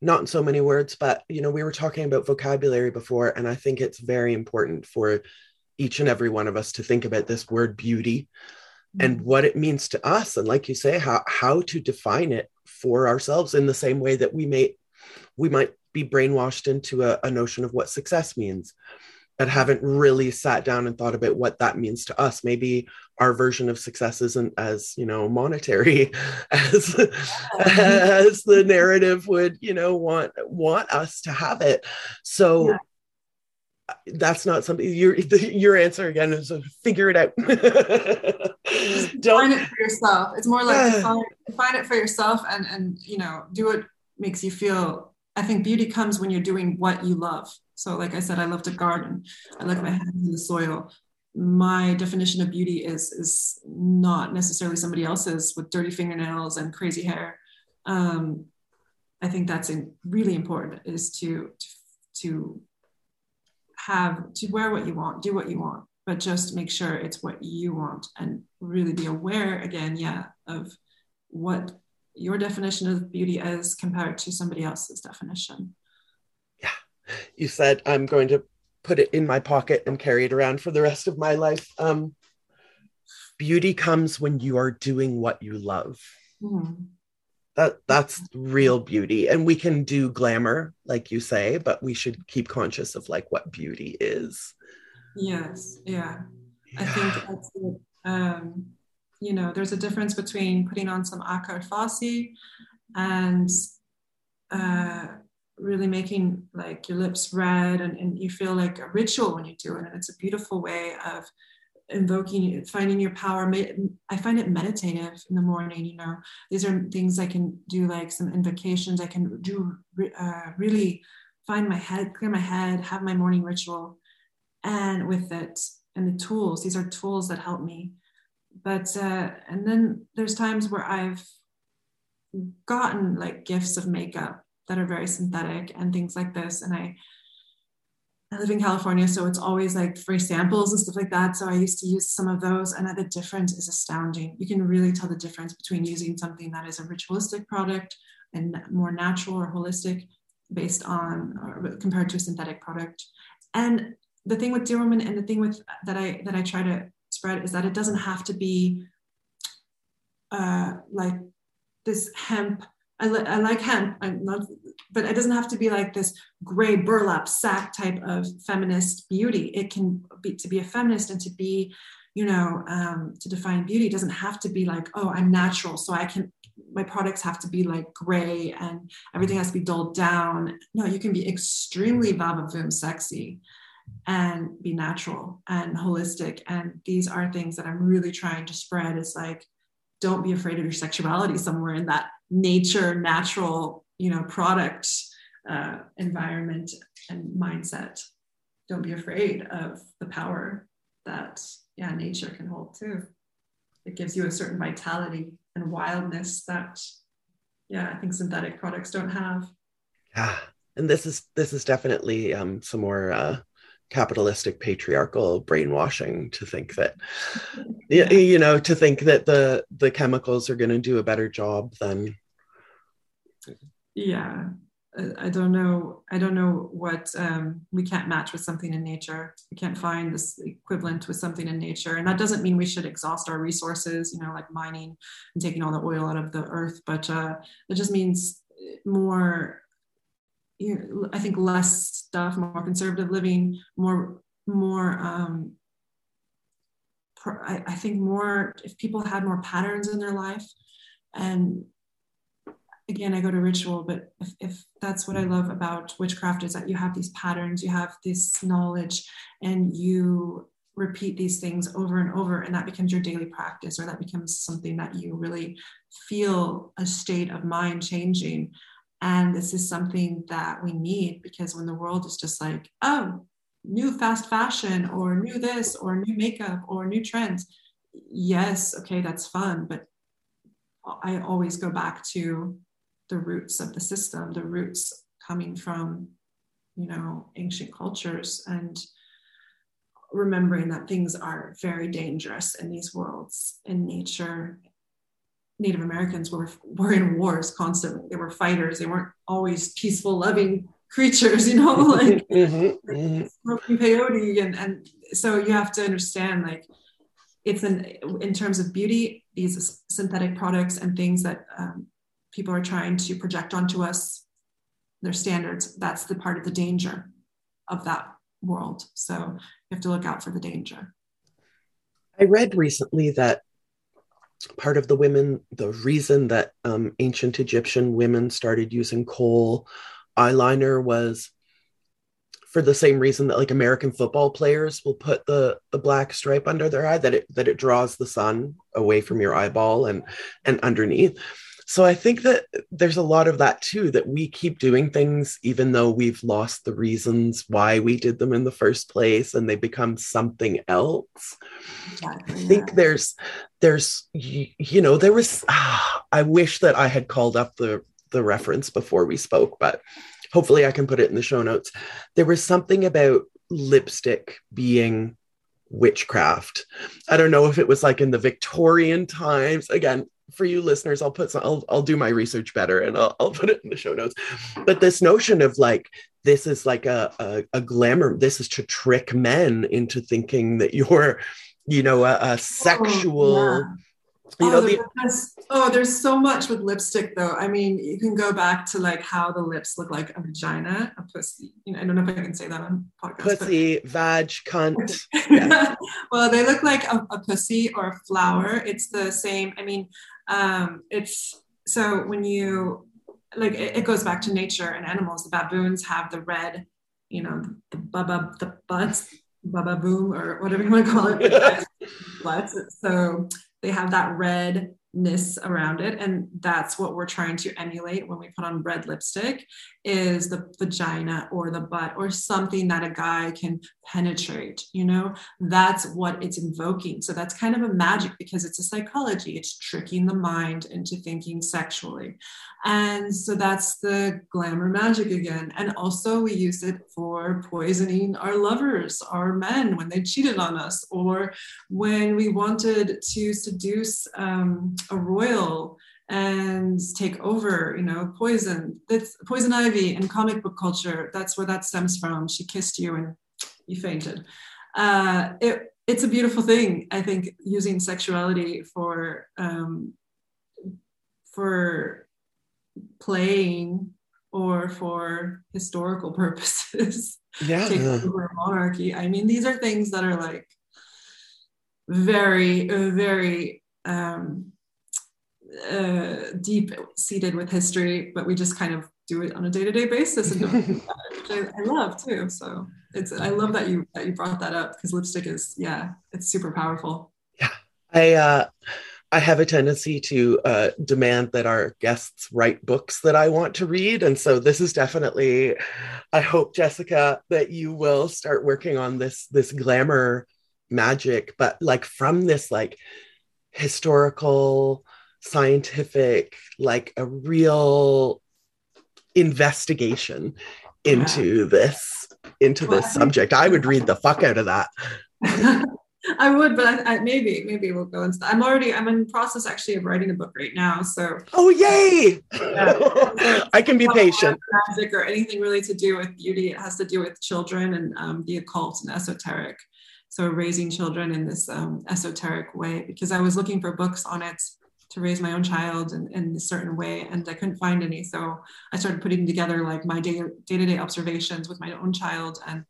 not in so many words, but you know, we were talking about vocabulary before, and I think it's very important for each and every one of us to think about this word beauty and mm-hmm. what it means to us and like you say how how to define it for ourselves in the same way that we may we might be brainwashed into a, a notion of what success means but haven't really sat down and thought about what that means to us. Maybe our version of success isn't as you know monetary as as the narrative would you know want want us to have it. So yeah that's not something your your answer again is figure it out. Don't find it for yourself. It's more like find, find it for yourself and and you know do what makes you feel. I think beauty comes when you're doing what you love. So, like I said, I love to garden. I like my hands in the soil. My definition of beauty is is not necessarily somebody else's with dirty fingernails and crazy hair. Um, I think that's in, really important is to to, to have to wear what you want, do what you want, but just make sure it's what you want and really be aware again, yeah, of what your definition of beauty is compared to somebody else's definition. Yeah. You said I'm going to put it in my pocket and carry it around for the rest of my life. Um, beauty comes when you are doing what you love. Mm-hmm that that's real beauty. And we can do glamour like you say but we should keep conscious of like what beauty is. Yes. Yeah, yeah. i think that's it. um you know there's a difference between putting on some akar fassi and uh really making like your lips red and, and you feel like a ritual when you do it. And it's a beautiful way of invoking finding your power. I find it meditative in the morning you know. These are things i can do like some invocations. I can do uh, really find my head clear my head have my morning ritual. And with it and the tools these are tools that help me. But uh, and then there's times where i've gotten like gifts of makeup that are very synthetic and things like this. And i I live in California, so it's always like free samples and stuff like that. So I used to use some of those, and the difference is astounding. You can really tell the difference between using something that is a ritualistic product and more natural or holistic based on or compared to a synthetic product. And the thing with Deer Woman and the thing with that I that I try to spread is that it doesn't have to be uh, like this hemp. I, li- I like hemp, I'm not, but it doesn't have to be like this gray burlap sack type of feminist beauty. It can be to be a feminist and to be, you know, um, to define beauty doesn't have to be like, oh, I'm natural, so I can my products have to be like gray and everything has to be dulled down. No, you can be extremely va sexy and be natural and holistic. And these are things that I'm really trying to spread. Is like, don't be afraid of your sexuality somewhere in that nature, natural, you know, product uh, environment and mindset. Don't be afraid of the power that yeah nature can hold too. It gives you a certain vitality and wildness that yeah i think synthetic products don't have yeah and this is this is definitely um, some more uh, capitalistic patriarchal brainwashing to think that yeah. you know to think that the the chemicals are going to do a better job than yeah I don't know. I don't know what um, we can't match with something in nature. We can't find this equivalent with something in nature, and that doesn't mean we should exhaust our resources. You know, like mining and taking all the oil out of the earth, but uh, it just means more. You know, I think less stuff, more conservative living, more more. Um, I, I think more if people had more patterns in their life, and again i go to ritual but if, if, that's what i love about witchcraft is that you have these patterns you have this knowledge and you repeat these things over and over and that becomes your daily practice or that becomes something that you really feel a state of mind changing and this is something that we need because when the world is just like oh new fast fashion or new this or new makeup or new trends yes okay that's fun but i always go back to the roots of the system, the roots coming from, you know, ancient cultures and remembering that things are very dangerous in these worlds in nature. Native Americans were, were in wars constantly. They were fighters. They weren't always peaceful, loving creatures, you know, like mm-hmm, mm-hmm. smoking peyote. And, and so you have to understand like it's an, in terms of beauty, these synthetic products and things that um, people are trying to project onto us their standards, that's the part of the danger of that world. So you have to look out for the danger. I read recently that part of the women, the reason that um, ancient Egyptian women started using kohl eyeliner was for the same reason that like American football players will put the the black stripe under their eye that it that it draws the sun away from your eyeball and and underneath so I think that there's a lot of that too, that we keep doing things even though we've lost the reasons why we did them in the first place and they become something else. Exactly, I think there's, there's, you, you know, there was, ah, I wish that I had called up the, the reference before we spoke, but hopefully I can put it in the show notes. There was something about lipstick being witchcraft. I don't know if it was like in the Victorian times. Again, for you listeners, I'll put some, I'll, I'll do my research better and I'll, I'll put it in the show notes. But this notion of like, this is like a, a, a glamour, this is to trick men into thinking that you're, you know, a, a oh, sexual, oh, yeah you oh, know, the, oh, there's so much with lipstick though. I mean, you can go back to like how the lips look like a vagina, a pussy. You know, I don't know if I can say that on podcast. Pussy, but... vag, cunt. Yeah. well, they look like a, a, pussy or a flower. It's the same. I mean, um, it's so when you like, it, it goes back to nature and animals. The baboons have the red, you know, the bubba, the butts, baba boom, or whatever you want to call it. butts. So they have that redness around it. And that's what we're trying to emulate when we put on red lipstick is the vagina or the butt or something that a guy can penetrate you know? That's what it's invoking. So that's kind of a magic because it's a psychology. It's tricking the mind into thinking sexually. And so that's the glamour magic again. And also we use it for poisoning our lovers our men when they cheated on us or when we wanted to seduce um, a royal and take over you know poison it's poison ivy in comic book culture. That's where that stems from. She kissed you and you fainted. Uh, it, it's a beautiful thing i think using sexuality for um, for playing or for historical purposes. Yeah. take over a monarchy. I mean these are things that are like very very um, uh, deep seated with history, but we just kind of do it on a day to day basis, and don't about it, which I, I love too. So it's I love that you that you brought that up because lipstick is yeah, it's super powerful. Yeah, I uh, I have a tendency to uh, demand that our guests write books that I want to read, and so this is definitely. I hope Jessica that you will start working on this this glamour magic, but like from this like historical, scientific, like a real investigation into this into Well, this subject. I would read the fuck out of that. I would, but I, I, maybe maybe we'll go into. I'm already I'm in process actually of writing a book right now, so Oh yay! Yeah. I can be patient. magic or anything really to do with beauty. It has to do with children and um, the occult and esoteric. So raising children in this um, esoteric way, because I was looking for books on it to raise my own child in, in a certain way, and I couldn't find any. So I started putting together like my day day to day observations with my own child and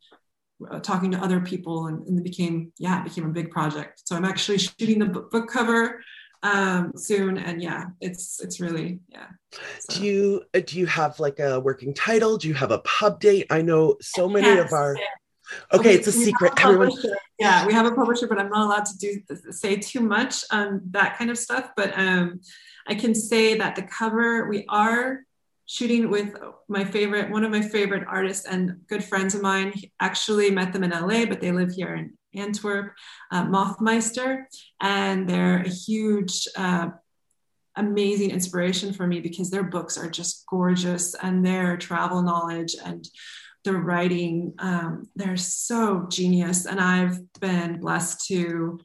uh, talking to other people, and, and it became yeah, it became a big project. So I'm actually shooting the book, book cover um soon and yeah it's it's really yeah So- Do you uh, do you have like a working title? Do you have a pub date? I know so many of our yeah. Okay, it's a we secret. a Everyone. Yeah, we have a publisher, but I'm not allowed to do say too much on that kind of stuff. But um, I can say that the cover we are shooting with my favorite, one of my favorite artists and good friends of mine. Actually, met them in LA, but they live here in Antwerp. Uh, Mothmeister, and they're a huge. Uh, amazing inspiration for me because their books are just gorgeous and their travel knowledge and their writing um, they're so genius. And i've been blessed to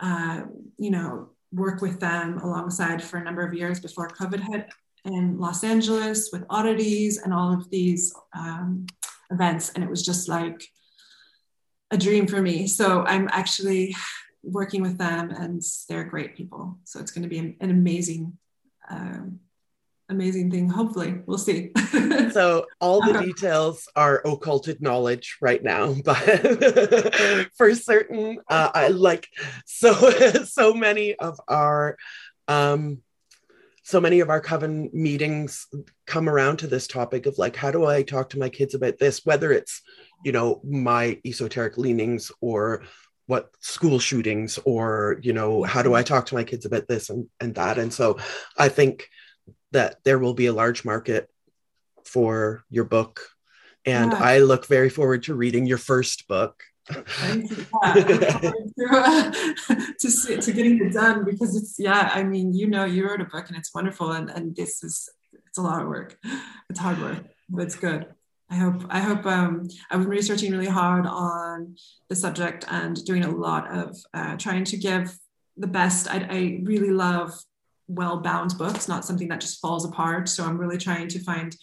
uh, you know work with them alongside for a number of years before covid hit in los angeles with oddities and all of these um, events. And it was just like a dream for me. So i'm actually working with them and they're great people. So it's going to be an, an amazing um, amazing thing. Hopefully we'll see. So all the details are occulted knowledge right now but for certain uh, i like so so many of our um so many of our coven meetings come around to this topic of like how do i talk to my kids about this? Whether it's you know my esoteric leanings or what school shootings or you know how do i talk to my kids about this and, and that? And so i think that there will be a large market for your book and Yeah. i look very forward to reading your first book Thank you. Yeah. to, uh, to, see, to getting it done because it's yeah i mean you know you wrote a book and it's wonderful and, and this is it's a lot of work it's hard work but it's good i hope i hope um, i've been researching really hard on the subject and doing a lot of uh, trying to give the best I, I really love well bound books not something that just falls apart. So i'm really trying to find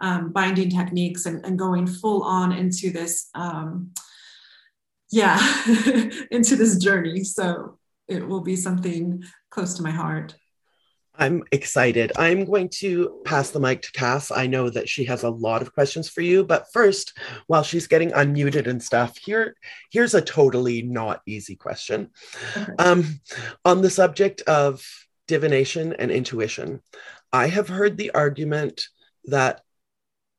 um, binding techniques and, and going full on into this um, yeah into this journey. So it will be something close to my heart. I'm excited. I'm going to pass the mic to cass. I know that she has a lot of questions for you but first while she's getting unmuted and stuff here here's a totally not easy question. Okay. um, on the subject of divination and intuition. I have heard the argument that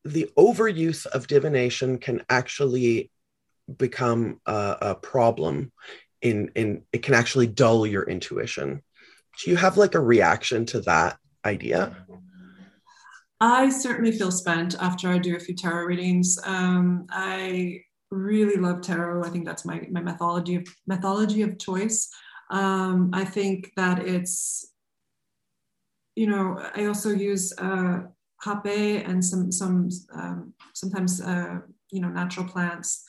the overuse of divination can actually become a, a problem in in it can actually dull your intuition. Do you have like a reaction to that idea? I certainly feel spent after i do a few tarot readings. Um, i really love tarot. I think that's my, my methodology of methodology of choice. Um, i think that it's you know i also use uh, hape and some some um, sometimes uh, you know natural plants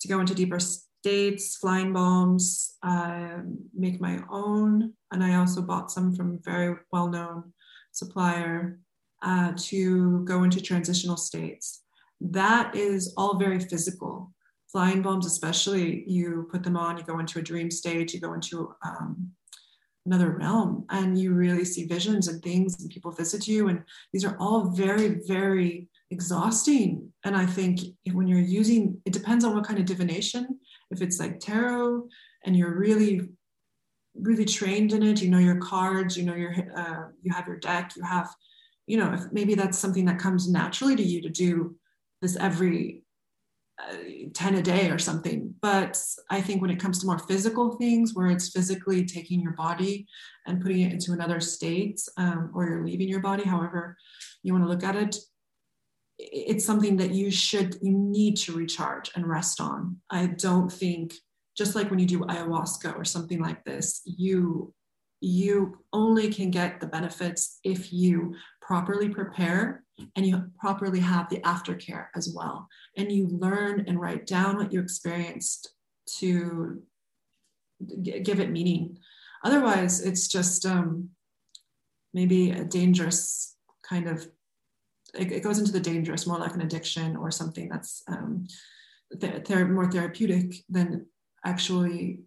to go into deeper states, flying balms, um, make my own. And I also bought some from very well known supplier uh, to go into transitional states. That is all very physical. Flying balms, especially, you put them on, you go into a dream state, you go into um, another realm, and you really see visions and things, and people visit you. And these are all very, very exhausting. And I think when you're using, it depends on what kind of divination. If it's like tarot and you're really, really trained in it, you know your cards, you know your, uh, you have your deck, you have, you know, if maybe that's something that comes naturally to you to do this every 10 a day or something. But I think when it comes to more physical things, where it's physically taking your body and putting it into another state, um, or you're leaving your body, however you want to look at it, it's something that you should you need to recharge and rest on i don't think just like when you do ayahuasca or something like this you you only can get the benefits if you properly prepare and you properly have the aftercare as well and you learn and write down what you experienced to g- give it meaning otherwise it's just um, maybe a dangerous kind of it, it, goes into the dangerous, more like an addiction or something that's um, th- more therapeutic than actually,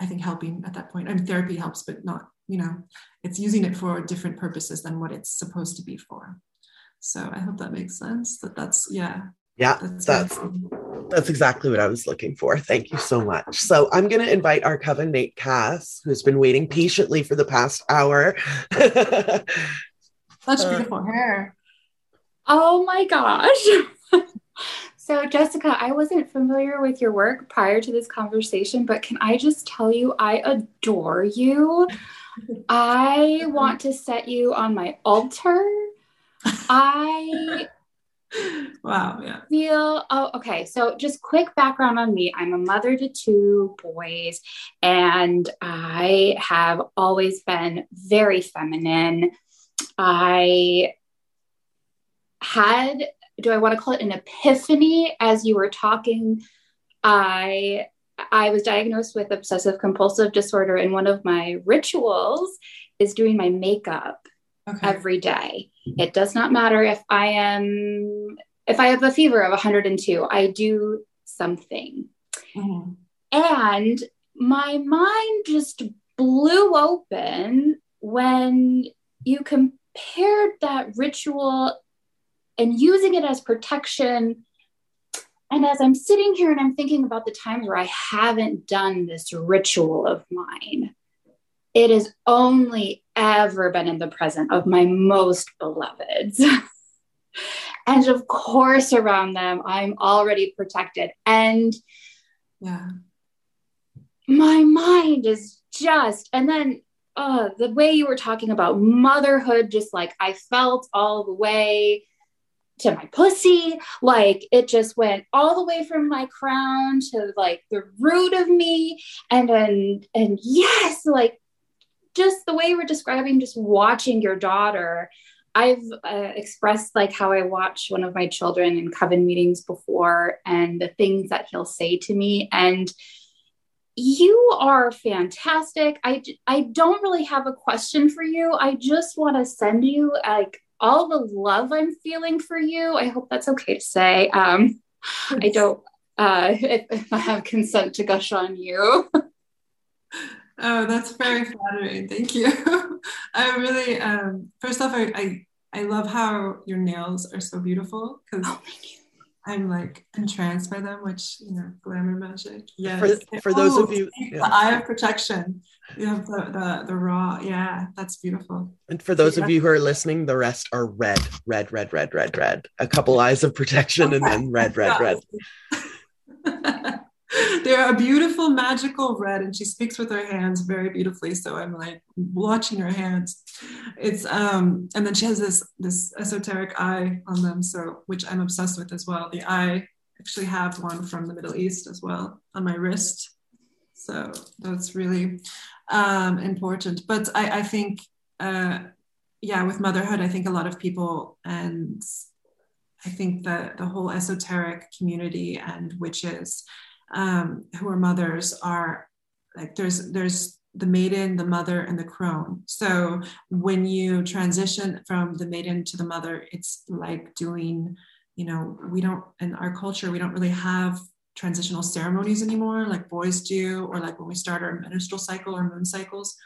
I think, helping at that point. I mean, therapy helps, but not, you know, it's using it for different purposes than what it's supposed to be for. So I hope that makes sense. That that's yeah. Yeah, that's that's, that's exactly what I was looking for. Thank you so much. So I'm going to invite our coven mate Cass, who has been waiting patiently for the past hour. Such beautiful uh, hair. Oh my gosh. so, Jessica, I wasn't familiar with your work prior to this conversation, but can I just tell you, I adore you. I want to set you on my altar. I wow yeah feel oh okay so just quick background on me i'm a mother to two boys and i have always been very feminine i had do I want to call it an epiphany as you were talking? I I was diagnosed with obsessive compulsive disorder, and one of my rituals is doing my makeup okay. every day. It does not matter if I am if I have a fever of 102, I do something. Mm-hmm. And my mind just blew open when you compared that ritual and using it as protection. And as I'm sitting here and I'm thinking about the times where I haven't done this ritual of mine, it has only ever been in the present of my most beloveds. and of course, around them, I'm already protected. And yeah, my mind is just, and then uh, the way you were talking about motherhood, just like I felt all the way to my pussy. Like it just went all the way from my crown to like the root of me. And and and yes, like just the way we're describing just watching your daughter. I've uh, expressed like how I watch one of my children in coven meetings before and the things that he'll say to me. And you are fantastic. I, I don't really have a question for you. I just want to send you like all the love I'm feeling for you. I hope that's okay to say. Um, I don't, uh, if, if I have consent to gush on you. oh, that's very flattering. Thank you. I really, um, first off, I, I, I love how your nails are so beautiful because oh, thank you. I'm like entranced by them, which you know, glamour magic. Yes. For, for those of oh, you, yeah. the eye of protection. You have the, the the raw. Yeah, that's beautiful. And for those yeah. of you who are listening, the rest are red, red, red, red, red, red. A couple eyes of protection, and then red, red, red. They're a beautiful, magical red, and she speaks with her hands very beautifully. So I'm like watching her hands. It's um, and then she has this this esoteric eye on them, so which I'm obsessed with as well. The eye actually have one from the Middle East as well on my wrist. So that's really um, important. But I, I think, uh, yeah, with motherhood, I think a lot of people and I think that the whole esoteric community and witches um, who are mothers are like there's there's the maiden, the mother, and the crone. So when you transition from the maiden to the mother, it's like doing, you know, we don't, in our culture, we don't really have transitional ceremonies anymore like boys do, or like when we start our menstrual cycle or moon cycles.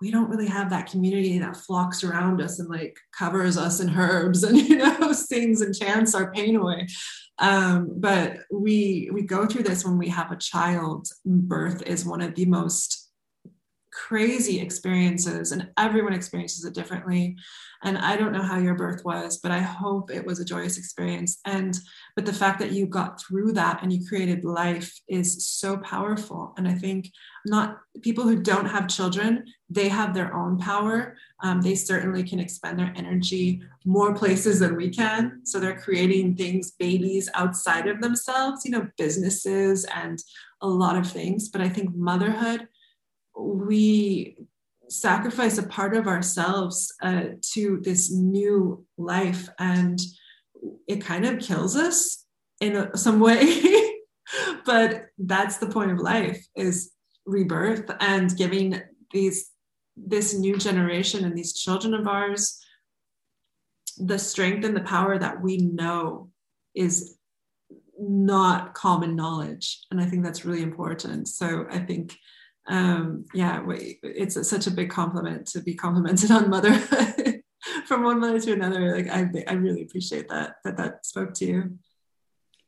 We don't really have that community that flocks around us and like covers us in herbs and you know sings and chants our pain away. Um, but we we go through this when we have a child. Birth is one of the most crazy experiences and everyone experiences it differently. And i don't know how your birth was but i hope it was a joyous experience. And but the fact that you got through that and you created life is so powerful. And i think not people who don't have children they have their own power. Um, they certainly can expend their energy more places than we can. So they're creating things babies outside of themselves you know businesses and a lot of things. But i think motherhood we sacrifice a part of ourselves uh, to this new life and it kind of kills us in a, some way. But that's the point of life is rebirth and giving these this new generation and these children of ours the strength and the power that we know is not common knowledge. And i think that's really important. So i think um, yeah, it's such a big compliment to be complimented on motherhood from one mother to another. Like I, I really appreciate that that that spoke to you.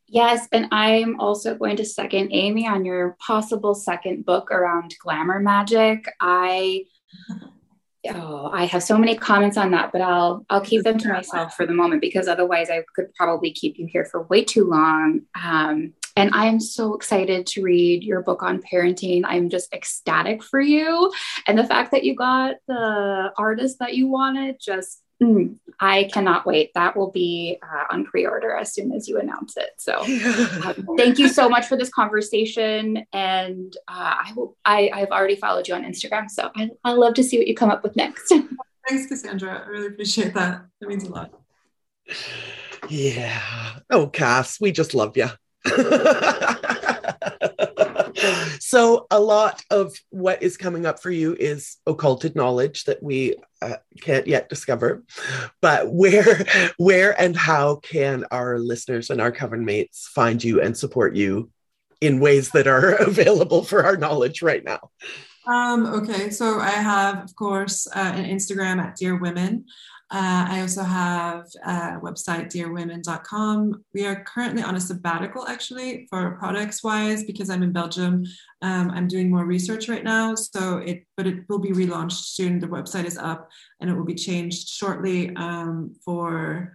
Yes, and I'm also going to second Amy on your possible second book around glamour magic. I oh, I have so many comments on that, but I'll I'll keep them to myself for the moment because otherwise I could probably keep you here for way too long. Um, and I am so excited to read your book on parenting. I'm just ecstatic for you. And the fact that you got the artist that you wanted, just mm, I cannot wait. That will be uh, on pre order as soon as you announce it. So um, thank you so much for this conversation. And uh, I will, I, I've already followed you on Instagram. So I, I love to see what you come up with next. Thanks, Cassandra. I really appreciate that. That means a lot. Yeah. Oh, Cass, we just love you. so a lot of what is coming up for you is occulted knowledge that we uh, can't yet discover. But where where and how can our listeners and our coven mates find you and support you in ways that are available for our knowledge right now? Um, okay. So i have of course uh, an instagram at Deer Women uh, I also have a website, deerwomen.com. We are currently on a sabbatical, actually, for products wise, because I'm in Belgium. Um, I'm doing more research right now, so it, but it will be relaunched soon. The website is up, and it will be changed shortly um, for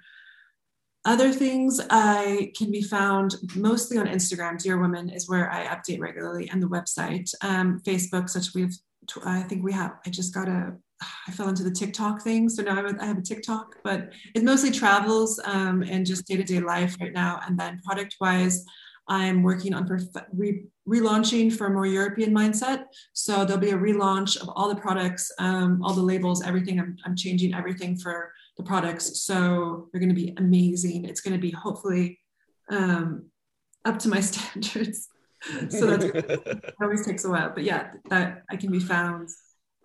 other things I can be found mostly on Instagram. Deer Women is where I update regularly, and the website. Um, Facebook, such we've, I think we have. I just got a I fell into the TikTok thing. So now I have a, I have a TikTok, but it mostly travels um, and just day to day life right now. And then product wise, I'm working on perf- re- relaunching for a more European mindset. So there'll be a relaunch of all the products, um, all the labels, everything. I'm, I'm changing everything for the products. So they're going to be amazing. It's going to be hopefully um, up to my standards. so that always takes a while. But yeah, that I can be found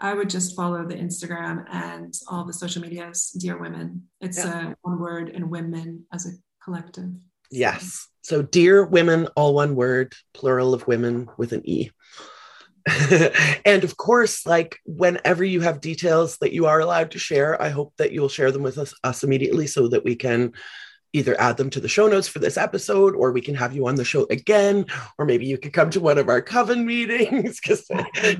I would just follow the Instagram and all the social medias, Deer Women. It's yeah. a one word and women as a collective. Yes. So Deer Women, all one word, plural of women with an E. and of course, like whenever you have details that you are allowed to share, I hope that you'll share them with us, us immediately so that we can either add them to the show notes for this episode or we can have you on the show again or maybe you could come to one of our coven meetings because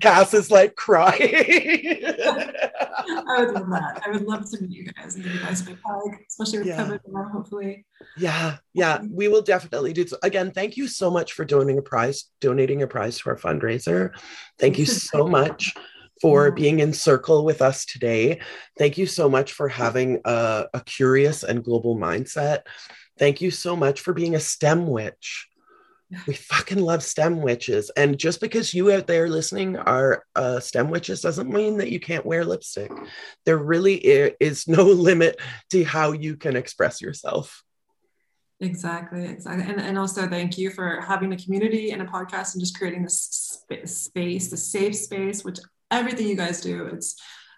cass is like crying. I would love that. I would love to meet you guys and give you guys a big hug especially with yeah. coven hopefully. Yeah yeah. We will definitely do so. Again thank you so much for donating a prize donating a prize to our fundraiser. Thank you so much for being in circle with us today. Thank you so much for having a, a, curious and global mindset. Thank you so much for being a STEM witch. We fucking love STEM witches. And just because you out there listening are uh, STEM witches doesn't mean that you can't wear lipstick. There really is no limit to how you can express yourself. Exactly, exactly. And, and also thank you for having a community and a podcast and just creating this sp- space, the safe space, which everything you guys do. It's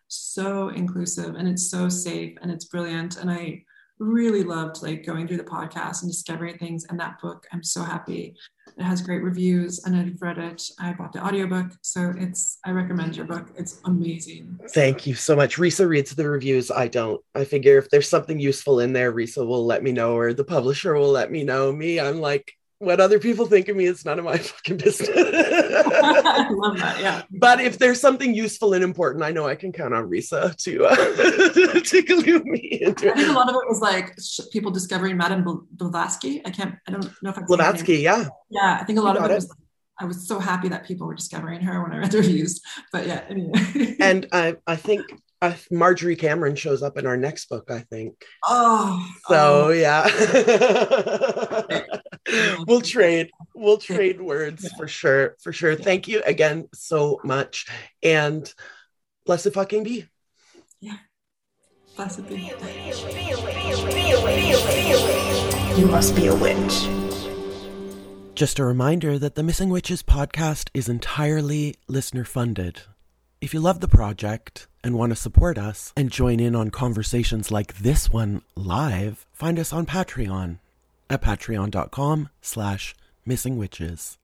so inclusive and it's so safe and it's brilliant. And I really loved like going through the podcast and discovering things and that book. I'm so happy. It has great reviews and i've read it. I bought the audiobook. So it's i recommend your book. It's amazing. Thank you so much. Risa reads the reviews. I don't. I figure if there's something useful in there risa will let me know or the publisher will let me know. Me i'm like what other people think of me is none of my fucking business. I love that. Yeah. But if there's something useful and important, I know I can count on Risa to uh, to glue me into it. I think a lot of it was like people discovering Madame Blavatsky. I can't. I don't know if I. Blavatsky. Yeah. Yeah, I think a lot of it, it, was. Like, I was so happy that people were discovering her when I read the reviews. But yeah. Anyway. and I I think uh, Marjorie Cameron shows up in our next book, I think. Oh, so oh. yeah, we'll trade. We'll trade words yeah. for sure, for sure. Thank you again so much, and blessed fucking be. Yeah, blessed be. You must be a witch. Just a reminder that the Missing Witches podcast is entirely listener funded. If you love the project and want to support us and join in on conversations like this one live, find us on Patreon at patreon.com slash missingwitches.